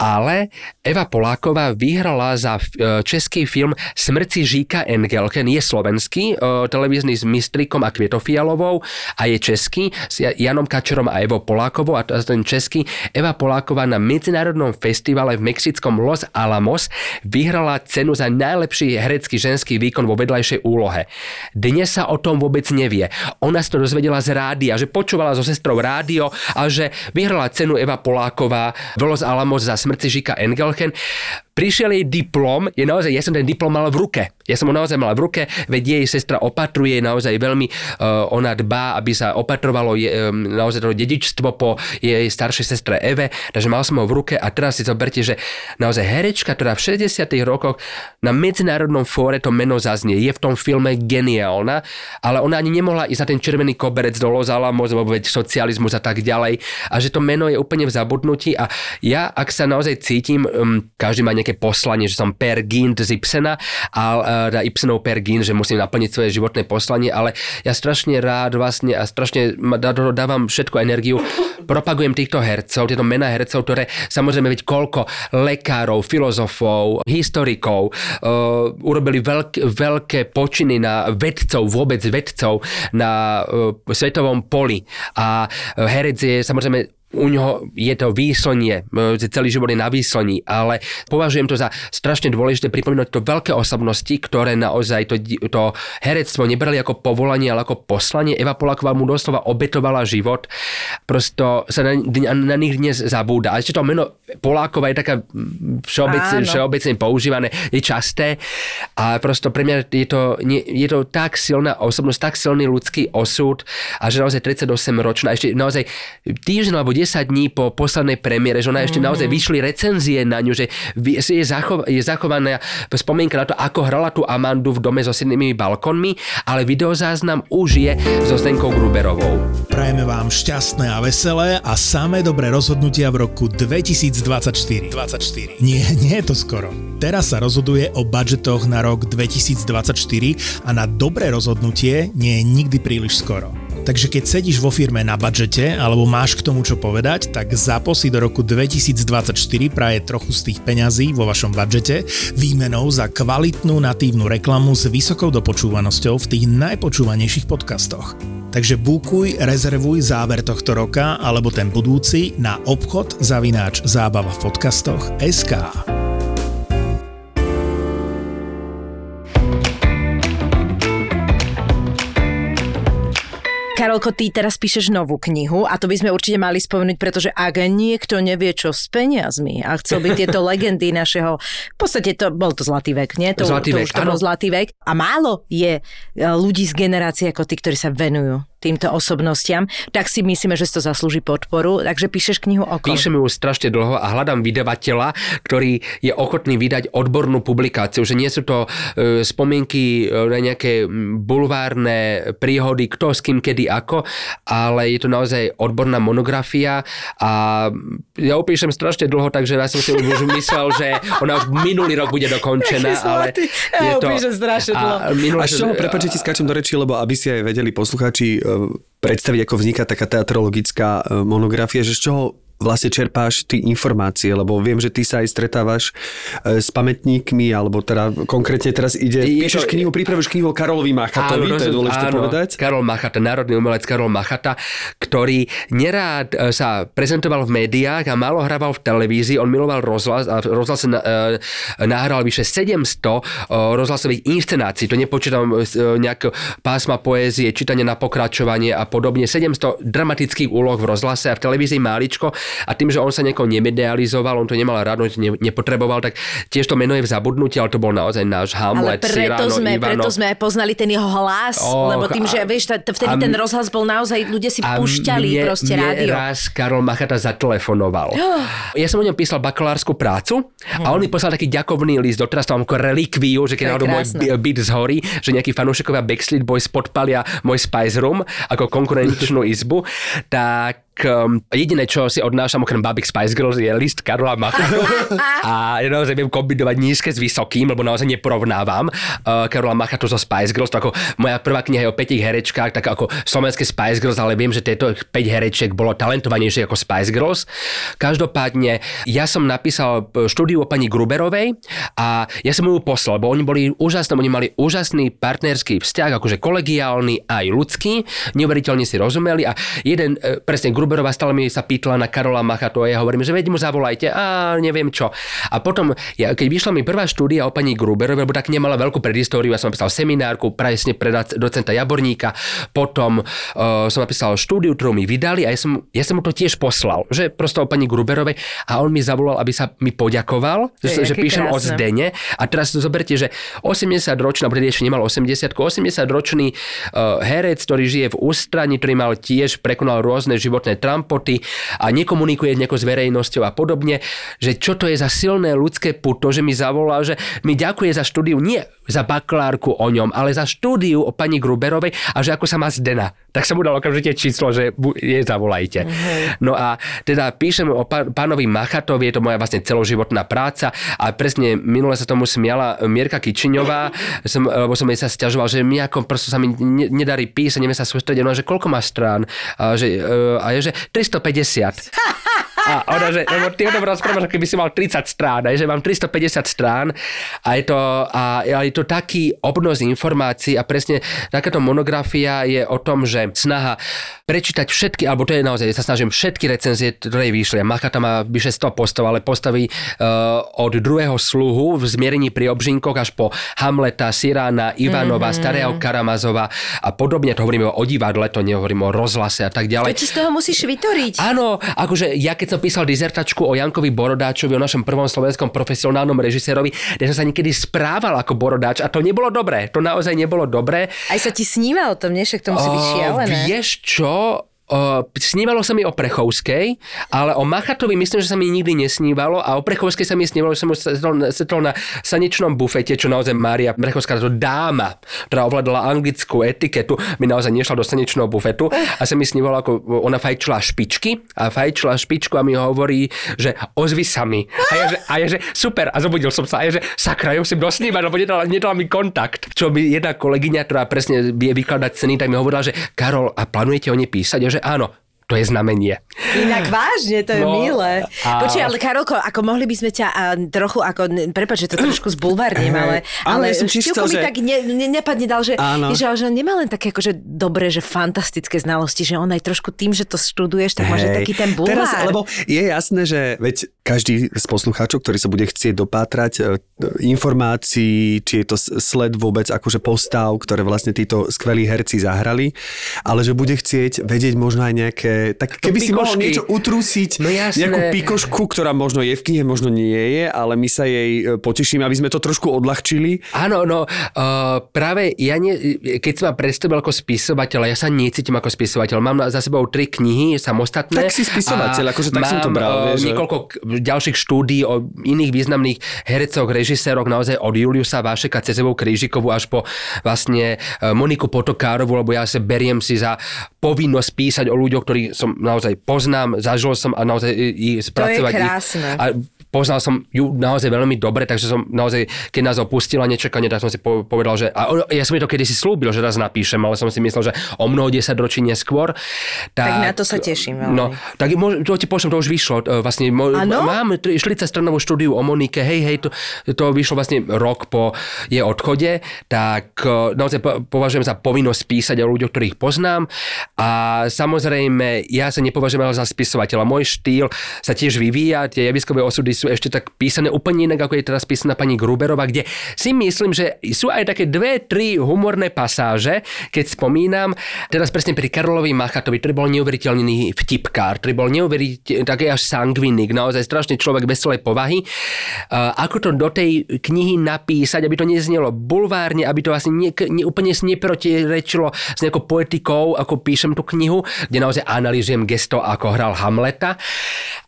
Speaker 3: ale Eva Poláková vyhrala za e, český film Smrci Žíka Engelken, je slovenský, e, televízny s Mistrikom a Kvietofialovou a je český s Janom Kačerom a Evo Polákovou a ten český Eva Poláková na medzinárodnom festivale v mexickom Los Alamos vyhrala cenu za najlepší herecký ženský výkon vo vedľajšej úlohe. Dnes sa o tom vôbec nevie. Ona sa to dozvedela z rádia, že počúvala so sestrou rádio a že vyhrala cenu Eva Poláková v Los Alamos za smrti Žika Engelchen. Prišiel jej diplom, je naozaj, ja som ten diplom mal v ruke. Ja som ho naozaj mal v ruke, veď jej sestra opatruje naozaj veľmi, uh, ona dbá, aby sa opatrovalo je, um, naozaj to dedičstvo po jej staršej sestre Eve, takže mal som ho v ruke a teraz si zoberte, že naozaj herečka, ktorá v 60 rokoch na medzinárodnom fóre to meno zaznie, je v tom filme geniálna, ale ona ani nemohla ísť na ten červený koberec do Los Alamos, veď socializmus a tak ďalej a že to meno je úplne v zabudnutí a ja, ak sa naozaj cítim, um, každý má nejaké poslanie, že som per Gint z Ibsena a uh, Ibsenov per Gint, že musím naplniť svoje životné poslanie, ale ja strašne rád vlastne a strašne dávam všetku energiu, propagujem týchto hercov, tieto mená hercov, ktoré samozrejme veď koľko lekárov, filozofov, historikov uh, urobili veľk, veľké počiny na vedcov, vôbec vedcov na uh, svetovom poli. A herec je samozrejme u ňoho je to výslnie, že celý život je na výslní, ale považujem to za strašne dôležité pripomínať to veľké osobnosti, ktoré naozaj to, to herectvo nebrali ako povolanie, ale ako poslanie. Eva Poláková mu doslova obetovala život. Prosto sa na, na nich dnes zabúda. A ešte to meno Poláková je taká všeobecne, všeobecne používané, je časté a prosto pre mňa je to, je to tak silná osobnosť, tak silný ľudský osud a že naozaj 38 ročná, ešte naozaj týždeň alebo 10 dní po poslednej premiére, že ona ešte mm-hmm. naozaj vyšli recenzie na ňu, že je, zachov, je zachovaná spomienka na to, ako hrala tú Amandu v dome so sednými balkonmi, ale videozáznam už je so Zdenkou Gruberovou.
Speaker 4: Prajeme vám šťastné a veselé a samé dobré rozhodnutia v roku 2024. 24. Nie, nie je to skoro. Teraz sa rozhoduje o budžetoch na rok 2024 a na dobré rozhodnutie nie je nikdy príliš skoro. Takže keď sedíš vo firme na budžete alebo máš k tomu čo povedať, tak zapo si do roku 2024 praje trochu z tých peňazí vo vašom budžete výmenou za kvalitnú natívnu reklamu s vysokou dopočúvanosťou v tých najpočúvanejších podcastoch. Takže bukuj, rezervuj záver tohto roka alebo ten budúci na obchod zavináč zábava v podcastoch SK.
Speaker 2: Karolko, ty teraz píšeš novú knihu a to by sme určite mali spomenúť, pretože ak niekto nevie, čo s peniazmi a chcel by tieto legendy našeho, v podstate to bol to zlatý vek, nie? To,
Speaker 3: zlatý
Speaker 2: to
Speaker 3: vek,
Speaker 2: už to bol zlatý vek. A málo je e, ľudí z generácie ako tí, ktorí sa venujú týmto osobnostiam, tak si myslíme, že si to zaslúži podporu. Takže píšeš knihu o kom?
Speaker 3: Píšem ju strašne dlho a hľadám vydavateľa, ktorý je ochotný vydať odbornú publikáciu, že nie sú to e, spomienky e, na nejaké bulvárne príhody, kto s kým, kedy, ako, ale je to naozaj odborná monografia a ja upíšem strašne dlho, takže ja som si už myslel, že ona už minulý rok bude dokončená, ale
Speaker 2: je to... Ja strašne dlho.
Speaker 1: A, minulý, a čoho, prepáčte, ti skáčem do reči, lebo aby si aj vedeli posluchači predstaviť, ako vzniká taká teatrologická e, monografia, že z čoho vlastne čerpáš ty informácie, lebo viem, že ty sa aj stretávaš e, s pamätníkmi, alebo teda konkrétne teraz ide, je píšeš to, knihu, pripravíš knihu o Karolovi Machatovi, áno, to je dôležité áno, povedať.
Speaker 3: Karol Machata, národný umelec Karol Machata, ktorý nerád e, sa prezentoval v médiách a málo hrával v televízii, on miloval rozhlas a rozhlas sa e, nahral vyše 700 rozhlasových inscenácií, to nepočítam nejaké pásma poézie, čítanie na pokračovanie a podobne, 700 dramatických úloh v rozhlase a v televízii máličko a tým, že on sa nejako nemedializoval, on to nemal rád, on to ne, nepotreboval, tak tiež to meno je v zabudnutí, ale to bol naozaj náš Hamlet,
Speaker 2: ale preto
Speaker 3: Cyrano,
Speaker 2: sme,
Speaker 3: Ivano.
Speaker 2: preto sme aj poznali ten jeho hlas, oh, lebo tým, že vieš, vtedy a, ten rozhlas bol naozaj, ľudia si púšťali mne, proste mne rádio.
Speaker 3: raz Karol Machata zatelefonoval. Oh. Ja som o ňom písal bakalárskú prácu hmm. a on mi poslal taký ďakovný list, doteraz to mám ako relikviu, že keď náhodou môj byt zhorí, že nejakí fanúšikovia Backstreet Boys podpalia môj Spice Room ako konkurenčnú izbu, tak um, jediné, čo si odnášam okrem Babik Spice Girls je list Karola Machatu a naozaj viem kombinovať nízke s vysokým, lebo naozaj neporovnávam uh, Karola Machatu so Spice Girls. To ako moja prvá kniha je o 5 herečkách, tak ako slovenské Spice Girls, ale viem, že tieto 5 herečiek bolo talentovanejšie ako Spice Girls. Každopádne, ja som napísal štúdiu o pani Gruberovej a ja som ju poslal, lebo oni boli úžasní, oni mali úžasný partnerský vzťah, akože kolegiálny aj ľudský, neuveriteľne si rozumeli a jeden, e, presne Gruberová stále mi sa pýtala na Karola Machatu a ja hovorím, že veď mu zavolajte a neviem čo. A potom, ja, keď vyšla mi prvá štúdia o pani Gruberovej, lebo tak nemala veľkú predhistóriu, ja som napísal seminárku presne pre docenta Jaborníka, potom uh, som napísal štúdiu, ktorú mi vydali a ja som, ja som mu to tiež poslal, že prosto o pani Gruberovej a on mi zavolal, aby sa mi poďakoval, že, že píšem krásne. o Zdene a teraz zoberte, že 80 ročný, alebo ešte nemal 80 80 ročný uh, herec, ktorý žije v ústraní, ktorý mal tiež prekonal rôzne životné trampoty a nekomunikuje nejako s verejnosťou a podobne, že čo to je za silné ľudské puto, že mi zavolá, že mi ďakuje za štúdiu, nie za bakalárku o ňom, ale za štúdiu o pani Gruberovej a že ako sa má Zdena. Tak som mu dal okamžite číslo, že je zavolajte. Uh-huh. No a teda píšem o pánovi Machatovi, je to moja vlastne celoživotná práca a presne minule sa tomu smiala Mierka Kičiňová, som, lebo som jej sa stiažoval, že mi ako prosto sa mi nedarí písať, neviem sa sústrediť, no že koľko má strán? A, že, e, a je, že 350. A ona, že, lebo ty o tom rozprávaš, keby si mal 30 strán, aj, že mám 350 strán a je to, a, je to taký obnos informácií a presne takáto monografia je o tom, že snaha prečítať všetky, alebo to je naozaj, ja sa snažím všetky recenzie, ktoré vyšli. Machata má vyše 100 postov, ale postaví uh, od druhého sluhu v zmierení pri obžinkoch až po Hamleta, Sirána, Ivanova, mm-hmm. Starého Karamazova a podobne. To hovoríme o divadle, to nehovorím o rozhlase a tak ďalej.
Speaker 2: To ti z toho musíš vytoriť.
Speaker 3: Áno, akože ja keď som písal dizertačku o Jankovi Borodáčovi, o našom prvom slovenskom profesionálnom režisérovi, kde som sa niekedy správal ako Borodáč a to nebolo dobré. To naozaj nebolo dobré.
Speaker 2: Aj sa ti sníva o tom, nie? Však to musí byť šialené.
Speaker 3: Vieš čo? ja, Uh, snívalo sa mi o Prechovskej, ale o Machatovi myslím, že sa mi nikdy nesnívalo a o Prechovskej sa mi snívalo, že som setol na sanečnom bufete, čo naozaj Mária Prechovská, to dáma, ktorá ovládala anglickú etiketu, mi naozaj nešla do sanečného bufetu a sa mi snívalo, ako ona fajčila špičky a fajčila špičku a mi hovorí, že ozvi sa mi. A ja, že, a ja, že super, a zobudil som sa a ja, že sakra, ja musím dosnívať, lebo nedala, nedala mi kontakt. Čo by jedna kolegyňa, ktorá presne vie vykladať ceny, tak mi hovorila, že Karol, a plánujete o nej písať? Ja, že áno, to je znamenie.
Speaker 2: Inak vážne, to je no, milé. A... Počuj, ale Karolko, ako mohli by sme ťa a, trochu, ako, prepáč, že to trošku zbulvarním, ale, ale, ale ja som mi že... tak ne, ne, nepadne dal, že, že, že nemá len také akože dobré, že fantastické znalosti, že on aj trošku tým, že to študuješ, tak môže taký ten bulvár. Teraz,
Speaker 1: lebo je jasné, že veď každý z poslucháčov, ktorý sa bude chcieť dopátrať e, informácií, či je to sled vôbec akože postav, ktoré vlastne títo skvelí herci zahrali, ale že bude chcieť vedieť možno aj nejaké tak keby si mohol niečo utrúsiť, no nejakú pikošku, ktorá možno je v knihe, možno nie je, ale my sa jej e, potešíme, aby sme to trošku odľahčili.
Speaker 3: Áno, no uh, práve ja, nie, keď som ma predstavil ako spisovateľ, ja sa necítim ako spisovateľ. Mám za sebou tri knihy samostatné.
Speaker 1: Tak si spisovateľ, akože tak som to bral.
Speaker 3: Vieš, niekoľko ďalších štúdí o iných významných hercoch, režiséroch, naozaj od Juliusa Vášeka, Cezevou Krížikovu až po vlastne e, Moniku Potokárovu, lebo ja sa beriem si za povinnosť písať o ľuďoch, ktorí som naozaj poznám, zažil som a naozaj i spracovať
Speaker 2: to je krásne.
Speaker 3: ich. A poznal som ju naozaj veľmi dobre, takže som naozaj, keď nás opustila nečakane, tak som si povedal, že a ja som mi to kedysi slúbil, že raz napíšem, ale som si myslel, že o mnoho 10 ročí neskôr.
Speaker 2: Tak, tak na to sa teším veľmi.
Speaker 3: No, tak to ti pošlem, to už vyšlo. Vlastne, ano? mám 40 stranovú štúdiu o Monike, hej, hej, to, to vyšlo vlastne rok po jej odchode, tak e, naozaj považujem za povinnosť písať o ľuďoch, ktorých poznám a samozrejme, ja sa nepovažujem za spisovateľa. Môj štýl sa tiež vyvíja, tie javiskové osudy sú ešte tak písané úplne inak, ako je teraz písaná pani Gruberová, kde si myslím, že sú aj také dve, tri humorné pasáže, keď spomínam, teraz presne pri Karolovi Machatovi, ktorý bol neuveriteľný vtipkár, ktorý bol neuveriteľný, taký až sangvinik, naozaj strašný človek veselej povahy. ako to do tej knihy napísať, aby to neznelo bulvárne, aby to asi ne, ne, úplne neprotirečilo s nejakou poetikou, ako píšem tú knihu, kde naozaj analýzujem gesto, ako hral Hamleta.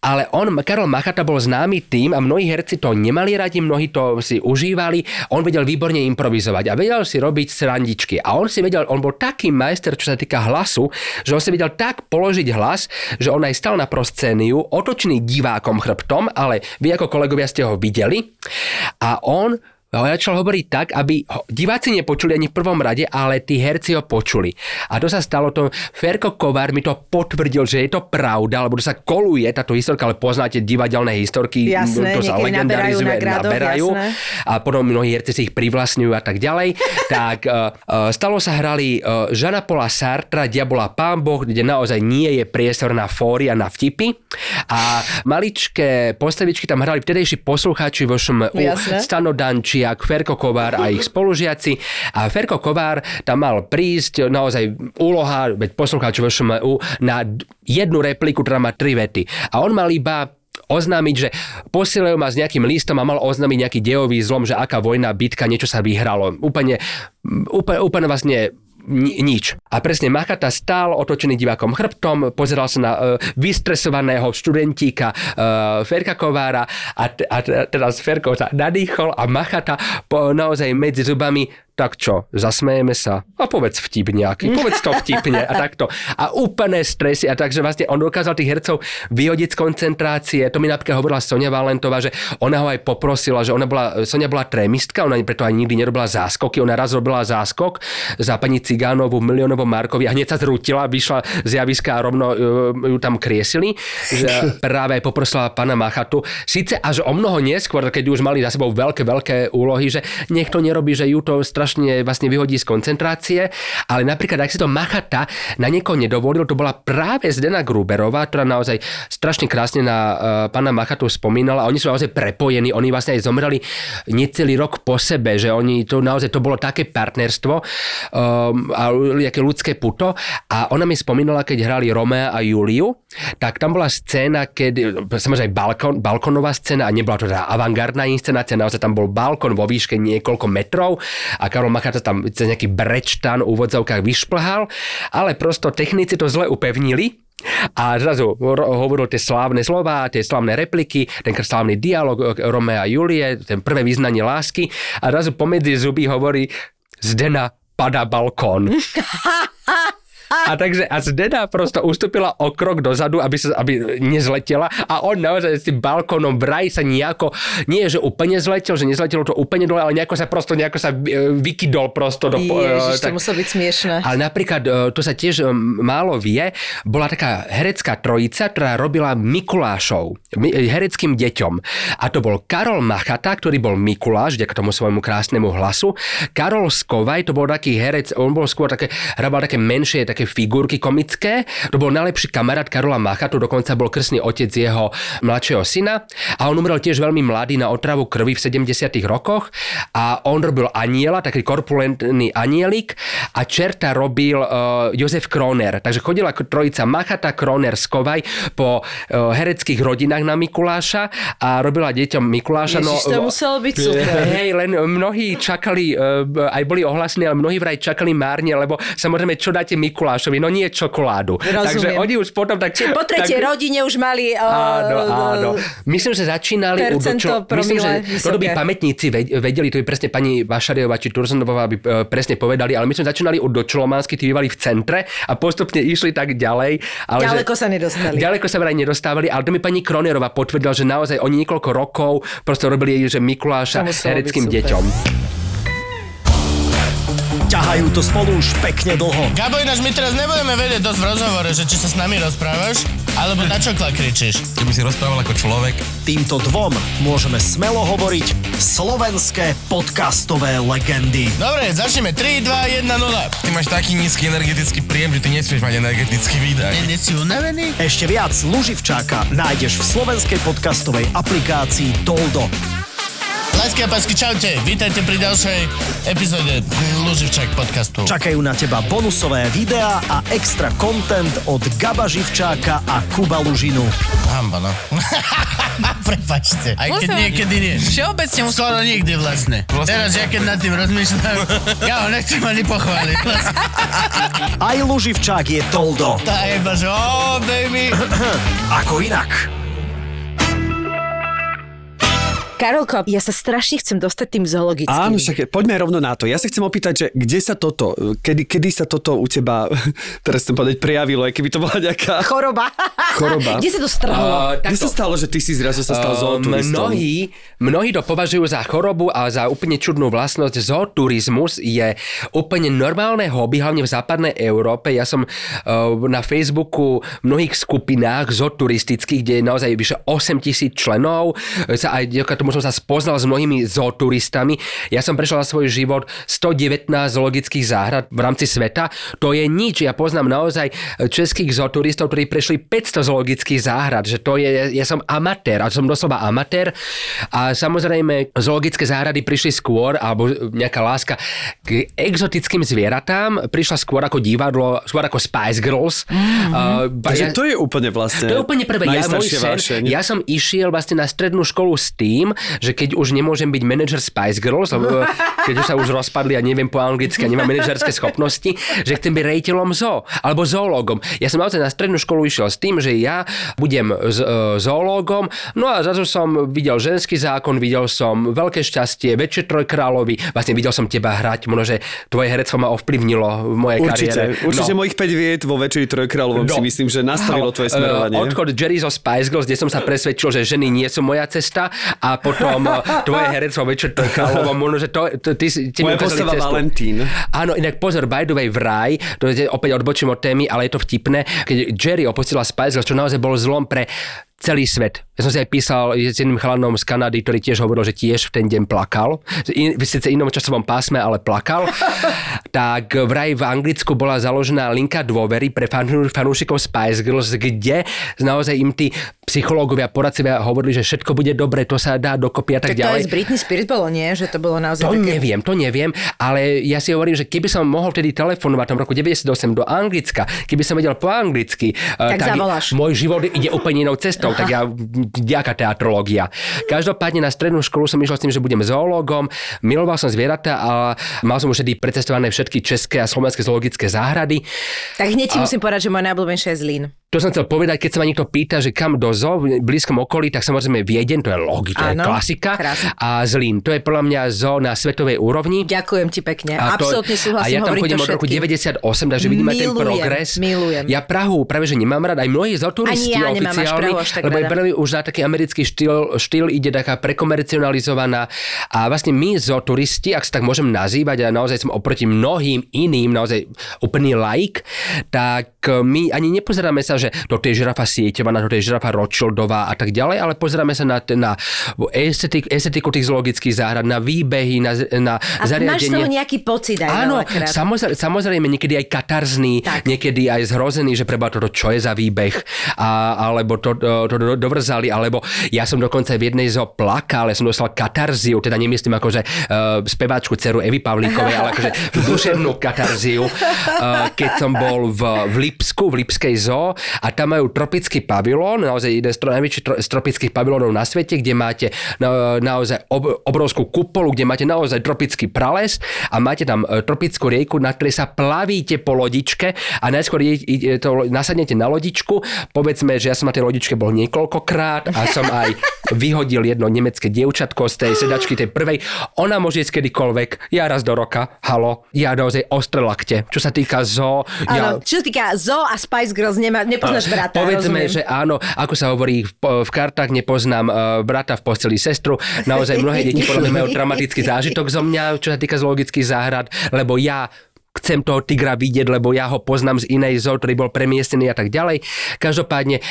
Speaker 3: Ale on, Karol Machata bol známy tým a mnohí herci to nemali radi, mnohí to si užívali. On vedel výborne improvizovať a vedel si robiť srandičky. A on si vedel, on bol taký majster, čo sa týka hlasu, že on si vedel tak položiť hlas, že on aj stal na proscéniu, otočný divákom chrbtom, ale vy ako kolegovia ste ho videli. A on a začal hovoriť tak, aby ho diváci nepočuli ani v prvom rade, ale tí herci ho počuli. A to sa stalo, to Ferko Kovár mi to potvrdil, že je to pravda, lebo to sa koluje táto historka, ale poznáte divadelné historky,
Speaker 2: jasné,
Speaker 3: to sa legendarizuje,
Speaker 2: naberajú, na gradoch,
Speaker 3: naberajú
Speaker 2: jasné.
Speaker 3: a potom mnohí herci si ich privlastňujú a tak ďalej. tak uh, stalo sa hrali uh, Žana Pola Sartra, Diabola Pán Boh, kde naozaj nie je priestor na fóry a na vtipy. A maličké postavičky tam hrali vtedejší poslucháči vo
Speaker 2: Jasné.
Speaker 3: Stano Dančiak, Ferko Kovár a ich spolužiaci. A Ferko Kovár tam mal prísť naozaj úloha, veď poslucháč vo ŠMU, na jednu repliku, ktorá má tri vety. A on mal iba oznámiť, že posielajú ma s nejakým listom a mal oznámiť nejaký dejový zlom, že aká vojna, bitka, niečo sa vyhralo. Úplne, úplne, úplne vlastne ni- nič. A presne Machata stál otočený divákom chrbtom, pozeral sa na uh, vystresovaného študentíka uh, Ferka Kovára a, t- a t- teraz Ferko sa nadýchol a Machata po, naozaj medzi zubami tak čo, zasmejeme sa a povedz vtip nejaký, povedz to vtipne a takto. A úplné stresy a takže vlastne on dokázal tých hercov vyhodiť z koncentrácie. To mi napríklad hovorila Sonia Valentová, že ona ho aj poprosila, že ona bola, Sonia bola trémistka, ona preto aj nikdy nerobila záskoky, ona raz robila záskok za pani Cigánovu v miliónovom Markovi a hneď sa zrútila, vyšla z javiska a rovno uh, ju tam kriesili, že práve aj poprosila pána Machatu. Sice až o mnoho neskôr, keď už mali za sebou veľké, veľké úlohy, že nech to nerobí, že ju to strašne vlastne vyhodí z koncentrácie, ale napríklad, ak si to Machata na niekoho nedovolil, to bola práve Zdena Gruberová, ktorá naozaj strašne krásne na uh, pána Machatu spomínala a oni sú naozaj prepojení, oni vlastne aj zomreli necelý rok po sebe, že oni to naozaj, to bolo také partnerstvo um, a nejaké ľudské puto. A ona mi spomínala, keď hrali Romea a Juliu, tak tam bola scéna, keď, samozrejme balkon, balkonová scéna a nebola to teda avantgardná inscenácia, naozaj tam bol balkon vo výške niekoľko metrov a Karol Machata tam cez nejaký brečtan v úvodzovkách vyšplhal, ale prosto technici to zle upevnili a zrazu hovoril tie slávne slova, tie slávne repliky, ten slávny dialog Romea a Julie, ten prvé význanie lásky a zrazu pomedzi zuby hovorí Zdena pada balkón. A takže a Zdena prosto ustúpila o krok dozadu, aby, sa, aby nezletela a on naozaj s tým balkónom vraj sa nejako, nie že úplne zletel, že nezletelo to úplne dole, ale nejako sa prosto, nejako sa e, vykydol prosto do... e,
Speaker 2: Ježiš, to
Speaker 3: tak-
Speaker 2: muselo byť smiešné.
Speaker 3: ale napríklad, e, to sa tiež e, málo vie, bola taká herecká trojica, ktorá robila Mikulášov mi- e, hereckým deťom. A to bol Karol Machata, ktorý bol Mikuláš, vďaka tomu svojmu krásnemu hlasu. Karol Skovaj, to bol taký herec, on bol skôr také, hrabal také menšie, také figurky komické. To bol najlepší kamarát Karola Machatu, dokonca bol krstný otec jeho mladšieho syna. A on umrel tiež veľmi mladý na otravu krvi v 70 rokoch. A on robil aniela, taký korpulentný anielik a čerta robil uh, Jozef Kroner. Takže chodila trojica Machata, Kroner, Skovaj po uh, hereckých rodinách na Mikuláša a robila deťom Mikuláša.
Speaker 2: Ježiš, to muselo byť super.
Speaker 3: Hej, len mnohí čakali, uh, aj boli ohlasní, ale mnohí vraj čakali márne, lebo samozrejme, čo dáte Mikulášovi? No nie čokoládu.
Speaker 2: Rozumiem.
Speaker 3: Takže oni už potom tak...
Speaker 2: Čiže po tretej
Speaker 3: tak,
Speaker 2: rodine už mali... Uh,
Speaker 3: Áno, áno. Myslím, že začínali u
Speaker 2: Percento
Speaker 3: dočlo... Myslím, že to by pamätníci ved- vedeli, to by presne pani Vašariová či Tursonová by e, presne povedali, ale my sme začínali u dočlománsky, tí bývali v centre a postupne išli tak ďalej. Ale
Speaker 2: Ďaleko
Speaker 3: že,
Speaker 2: sa nedostali.
Speaker 3: Ďaleko sa vraj nedostávali, ale to mi pani Kronerová potvrdila, že naozaj oni niekoľko rokov proste robili že Mikuláša hereckým deťom.
Speaker 5: Ťahajú to spolu už pekne dlho.
Speaker 6: Gabo, ináč my teraz nebudeme vedieť dosť v rozhovore, že či sa s nami rozprávaš, alebo na čokla kričíš.
Speaker 7: Keby si rozprával ako človek,
Speaker 5: Týmto dvom môžeme smelo hovoriť slovenské podcastové legendy.
Speaker 6: Dobre, začneme. 3, 2, 1, 0.
Speaker 7: ty máš taký nízky energetický príjem, že ty nesmieš mať energetický výdaj.
Speaker 6: Nie si unavený?
Speaker 5: Ešte viac Luživčáka nájdeš v slovenskej podcastovej aplikácii Toldo.
Speaker 6: Lásky a pásky, čaute. Vítajte pri ďalšej epizóde Luživčák podcastu.
Speaker 5: Čakajú na teba bonusové videá a extra content od Gaba Živčáka a Kuba Lužinu.
Speaker 6: Hamba, no. Prepačte. Aj keď
Speaker 8: Musím-
Speaker 6: niekedy nie.
Speaker 8: Všeobecne musím...
Speaker 6: Skoro nikdy vlastne. Teraz, ja keď nad tým rozmýšľam, ja ho nechcem ani pochváliť. Vlastne.
Speaker 5: Aj Luživčák je Toldo.
Speaker 6: Tá je iba, že oh, baby.
Speaker 5: Ako inak.
Speaker 2: Karolko, ja sa strašne chcem dostať tým zoologickým.
Speaker 1: Áno, však poďme rovno na to. Ja sa chcem opýtať, že kde sa toto, kedy, kedy sa toto u teba, teraz chcem povedať, prejavilo, aj keby to bola nejaká
Speaker 2: Choroba.
Speaker 1: choroba.
Speaker 2: Kde sa to strhlo?
Speaker 1: Kde sa stalo, že ty si zrazu sa stal zooturistom?
Speaker 3: Mnohí, mnohí to považujú za chorobu a za úplne čudnú vlastnosť. Zooturizmus je úplne normálne hobby, hlavne v západnej Európe. Ja som uh, na Facebooku v mnohých skupinách zooturistických, kde je naozaj vyše 8 tisíc členov. Sa aj ďaká tomu som sa spoznal s mnohými zooturistami. Ja som prešiel na svoj život 119 zoologických záhrad v rámci sveta. To je nič. Ja poznám naozaj českých zooturistov, ktorí prešli 500 zoologických záhrad. Že to je, ja som amatér, a som doslova amatér. A samozrejme, zoologické záhrady prišli skôr, alebo nejaká láska k exotickým zvieratám, prišla skôr ako divadlo, skôr ako Spice Girls. Mm-hmm. Uh,
Speaker 1: Takže to je úplne vlastne
Speaker 3: to je úplne prvé. Ja, sen,
Speaker 1: vášeň.
Speaker 3: ja som išiel vlastne na strednú školu s tým, že keď už nemôžem byť manažer Spice Girls, lebo keď už sa už rozpadli a neviem po anglicky a nemám manažerské schopnosti, že chcem byť rejiteľom zoo alebo zoológom. Ja som naozaj na strednú školu išiel s tým, že ja budem z, e, zoológom, no a zrazu som videl ženský zákon, videl som veľké šťastie, väčšie trojkrálovi, vlastne videl som teba hrať, možno, že tvoje herectvo ma ovplyvnilo v mojej
Speaker 1: Určite,
Speaker 3: kariére.
Speaker 1: určite
Speaker 3: no.
Speaker 1: mojich 5 viet vo Večeri trojkráľovom
Speaker 3: No.
Speaker 1: si myslím, že nastavilo tvoje
Speaker 3: Eh,
Speaker 1: smerovanie.
Speaker 3: Odchod Jerry zo Spice Girls, kde som sa presvedčil, že ženy nie sú moja cesta a potom eh, tvoje herectvo večer trojkráľovom, možno, že to, to, ty, ti
Speaker 1: Moja postava. Valentín.
Speaker 3: Áno, inak pozor, by the way, vraj, to je opäť odbočím od témy, ale je to vtipné, keď Jerry opustila Spice Girls, čo naozaj bol zlom pre celý svet. Ja som si aj písal s jedným chalanom z Kanady, ktorý tiež hovoril, že tiež v ten deň plakal. In, v síce inom časovom pásme, ale plakal. tak vraj v Anglicku bola založená linka dôvery pre fanú- fanúšikov Spice Girls, kde naozaj im tí psychológovia, poradcovia hovorili, že všetko bude dobre, to sa dá dokopy a tak,
Speaker 2: Tak to
Speaker 3: ďalej.
Speaker 2: aj z Britney Spears bolo, nie? Že to bolo naozaj
Speaker 3: To
Speaker 2: také...
Speaker 3: neviem, to neviem, ale ja si hovorím, že keby som mohol vtedy telefonovať v roku 98 do Anglicka, keby som vedel po anglicky, eh,
Speaker 2: Tak zavoláš.
Speaker 3: môj život ide úplne inou cestou, tak ja, ďaká teatrológia. Každopádne na strednú školu som išiel s tým, že budem zoológom, miloval som zvieratá a mal som už vtedy precestované všetky české a slovenské zoologické záhrady.
Speaker 2: Tak hneď ti musím povedať, že moja najobľúbenejšia je Zlín.
Speaker 3: To som chcel povedať, keď sa ma niekto pýta, že kam do zoo v blízkom okolí, tak samozrejme Viedeň, to je logika, to je klasika.
Speaker 2: krásne.
Speaker 3: A Zlín, to je podľa mňa zoo na svetovej úrovni.
Speaker 2: Ďakujem ti pekne.
Speaker 3: A to-
Speaker 2: Absolútne súhlasím,
Speaker 3: A ja tam chodím od roku
Speaker 2: všetkým.
Speaker 3: 98, takže vidím aj ten
Speaker 2: Milujem,
Speaker 3: progres.
Speaker 2: milujem.
Speaker 3: Ja Prahu práve že nemám rád, aj mnohí zoturisti
Speaker 2: Ani ja
Speaker 3: oficiálni, lebo je veľmi už na taký americký štýl, štýl ide taká prekomercionalizovaná. A vlastne my zoturisti, ak sa tak môžem nazývať, a naozaj som oproti mnohým iným, naozaj úplný laik, tak my ani nepozeráme sa, že toto je žirafa sieťovaná, toto je žirafa Rothschildová a tak ďalej, ale pozeráme sa na, na estetik, estetiku tých zoologických záhrad, na výbehy, na, na
Speaker 2: A máš
Speaker 3: zariadenie.
Speaker 2: toho nejaký pocit aj
Speaker 3: Áno, samozrejme, samozrejme, niekedy aj katarzný,
Speaker 2: Tak.
Speaker 3: niekedy aj zhrozený, že preba toto čo je za výbeh, a, alebo to, to, to do- dovrzali, alebo ja som dokonca v jednej zo plakal, ja som dostal katarziu, teda nemyslím akože uh, speváčku dceru Evy Pavlíkovej, ale akože duševnú katarziu, uh, keď som bol v, v Lipsku, v Lipskej zoo a tam majú tropický pavilón, naozaj jeden z tro- z tropických pavilónov na svete, kde máte na, naozaj ob, obrovskú kupolu, kde máte naozaj tropický prales a máte tam e, tropickú rieku, na ktorej sa plavíte po lodičke a najskôr je, to, nasadnete na lodičku. Povedzme, že ja som na tej lodičke bol niekoľkokrát a som aj vyhodil jedno nemecké dievčatko z tej sedačky, tej prvej. Ona môže ísť kedykoľvek, ja raz do roka, halo, ja naozaj ostré lakte. Čo sa týka zoo, ja,
Speaker 2: čo sa týka Zo a Spice Girls, nemá, nepoznáš brata,
Speaker 3: Povedzme,
Speaker 2: rozumiem.
Speaker 3: že áno, ako sa hovorí v, kartách, nepoznám uh, brata v posteli sestru. Naozaj mnohé deti podľa mňa majú traumatický zážitok zo mňa, čo sa týka zoologických záhrad, lebo ja chcem toho tigra vidieť, lebo ja ho poznám z inej zoo, ktorý bol premiestnený a tak ďalej. Každopádne e,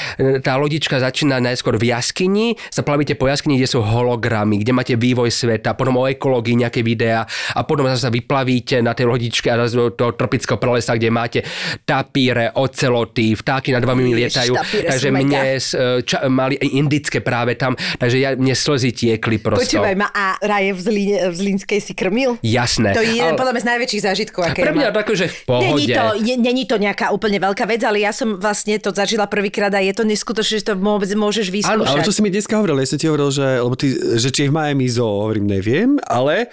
Speaker 3: tá lodička začína najskôr v jaskyni, sa plavíte po jaskyni, kde sú hologramy, kde máte vývoj sveta, potom o ekológii nejaké videá a potom sa vyplavíte na tej lodičke a do toho tropického pralesa, kde máte tapíre, oceloty, vtáky nad vami
Speaker 2: Ježiš,
Speaker 3: lietajú.
Speaker 2: tapíre
Speaker 3: Takže mne e, ča, mali indické práve tam, takže ja, mne slzy tiekli prosto.
Speaker 2: Počúvaj ma, a raje v, Zlíne, v Zlínskej si krmil?
Speaker 3: Jasné.
Speaker 2: To je jeden
Speaker 3: Ale-
Speaker 2: podľa mňa z najväčších zážitkov, aké
Speaker 3: Pre mňa také, že v pohode.
Speaker 2: Není to, není to nejaká úplne veľká vec, ale ja som vlastne to zažila prvýkrát a je to neskutočné, že to vôbec môžeš vyskúšať.
Speaker 1: Ale to si mi dneska hovoril, ja som ti hovoril, že, lebo ty, že či je v Miami zoo, hovorím, neviem, ale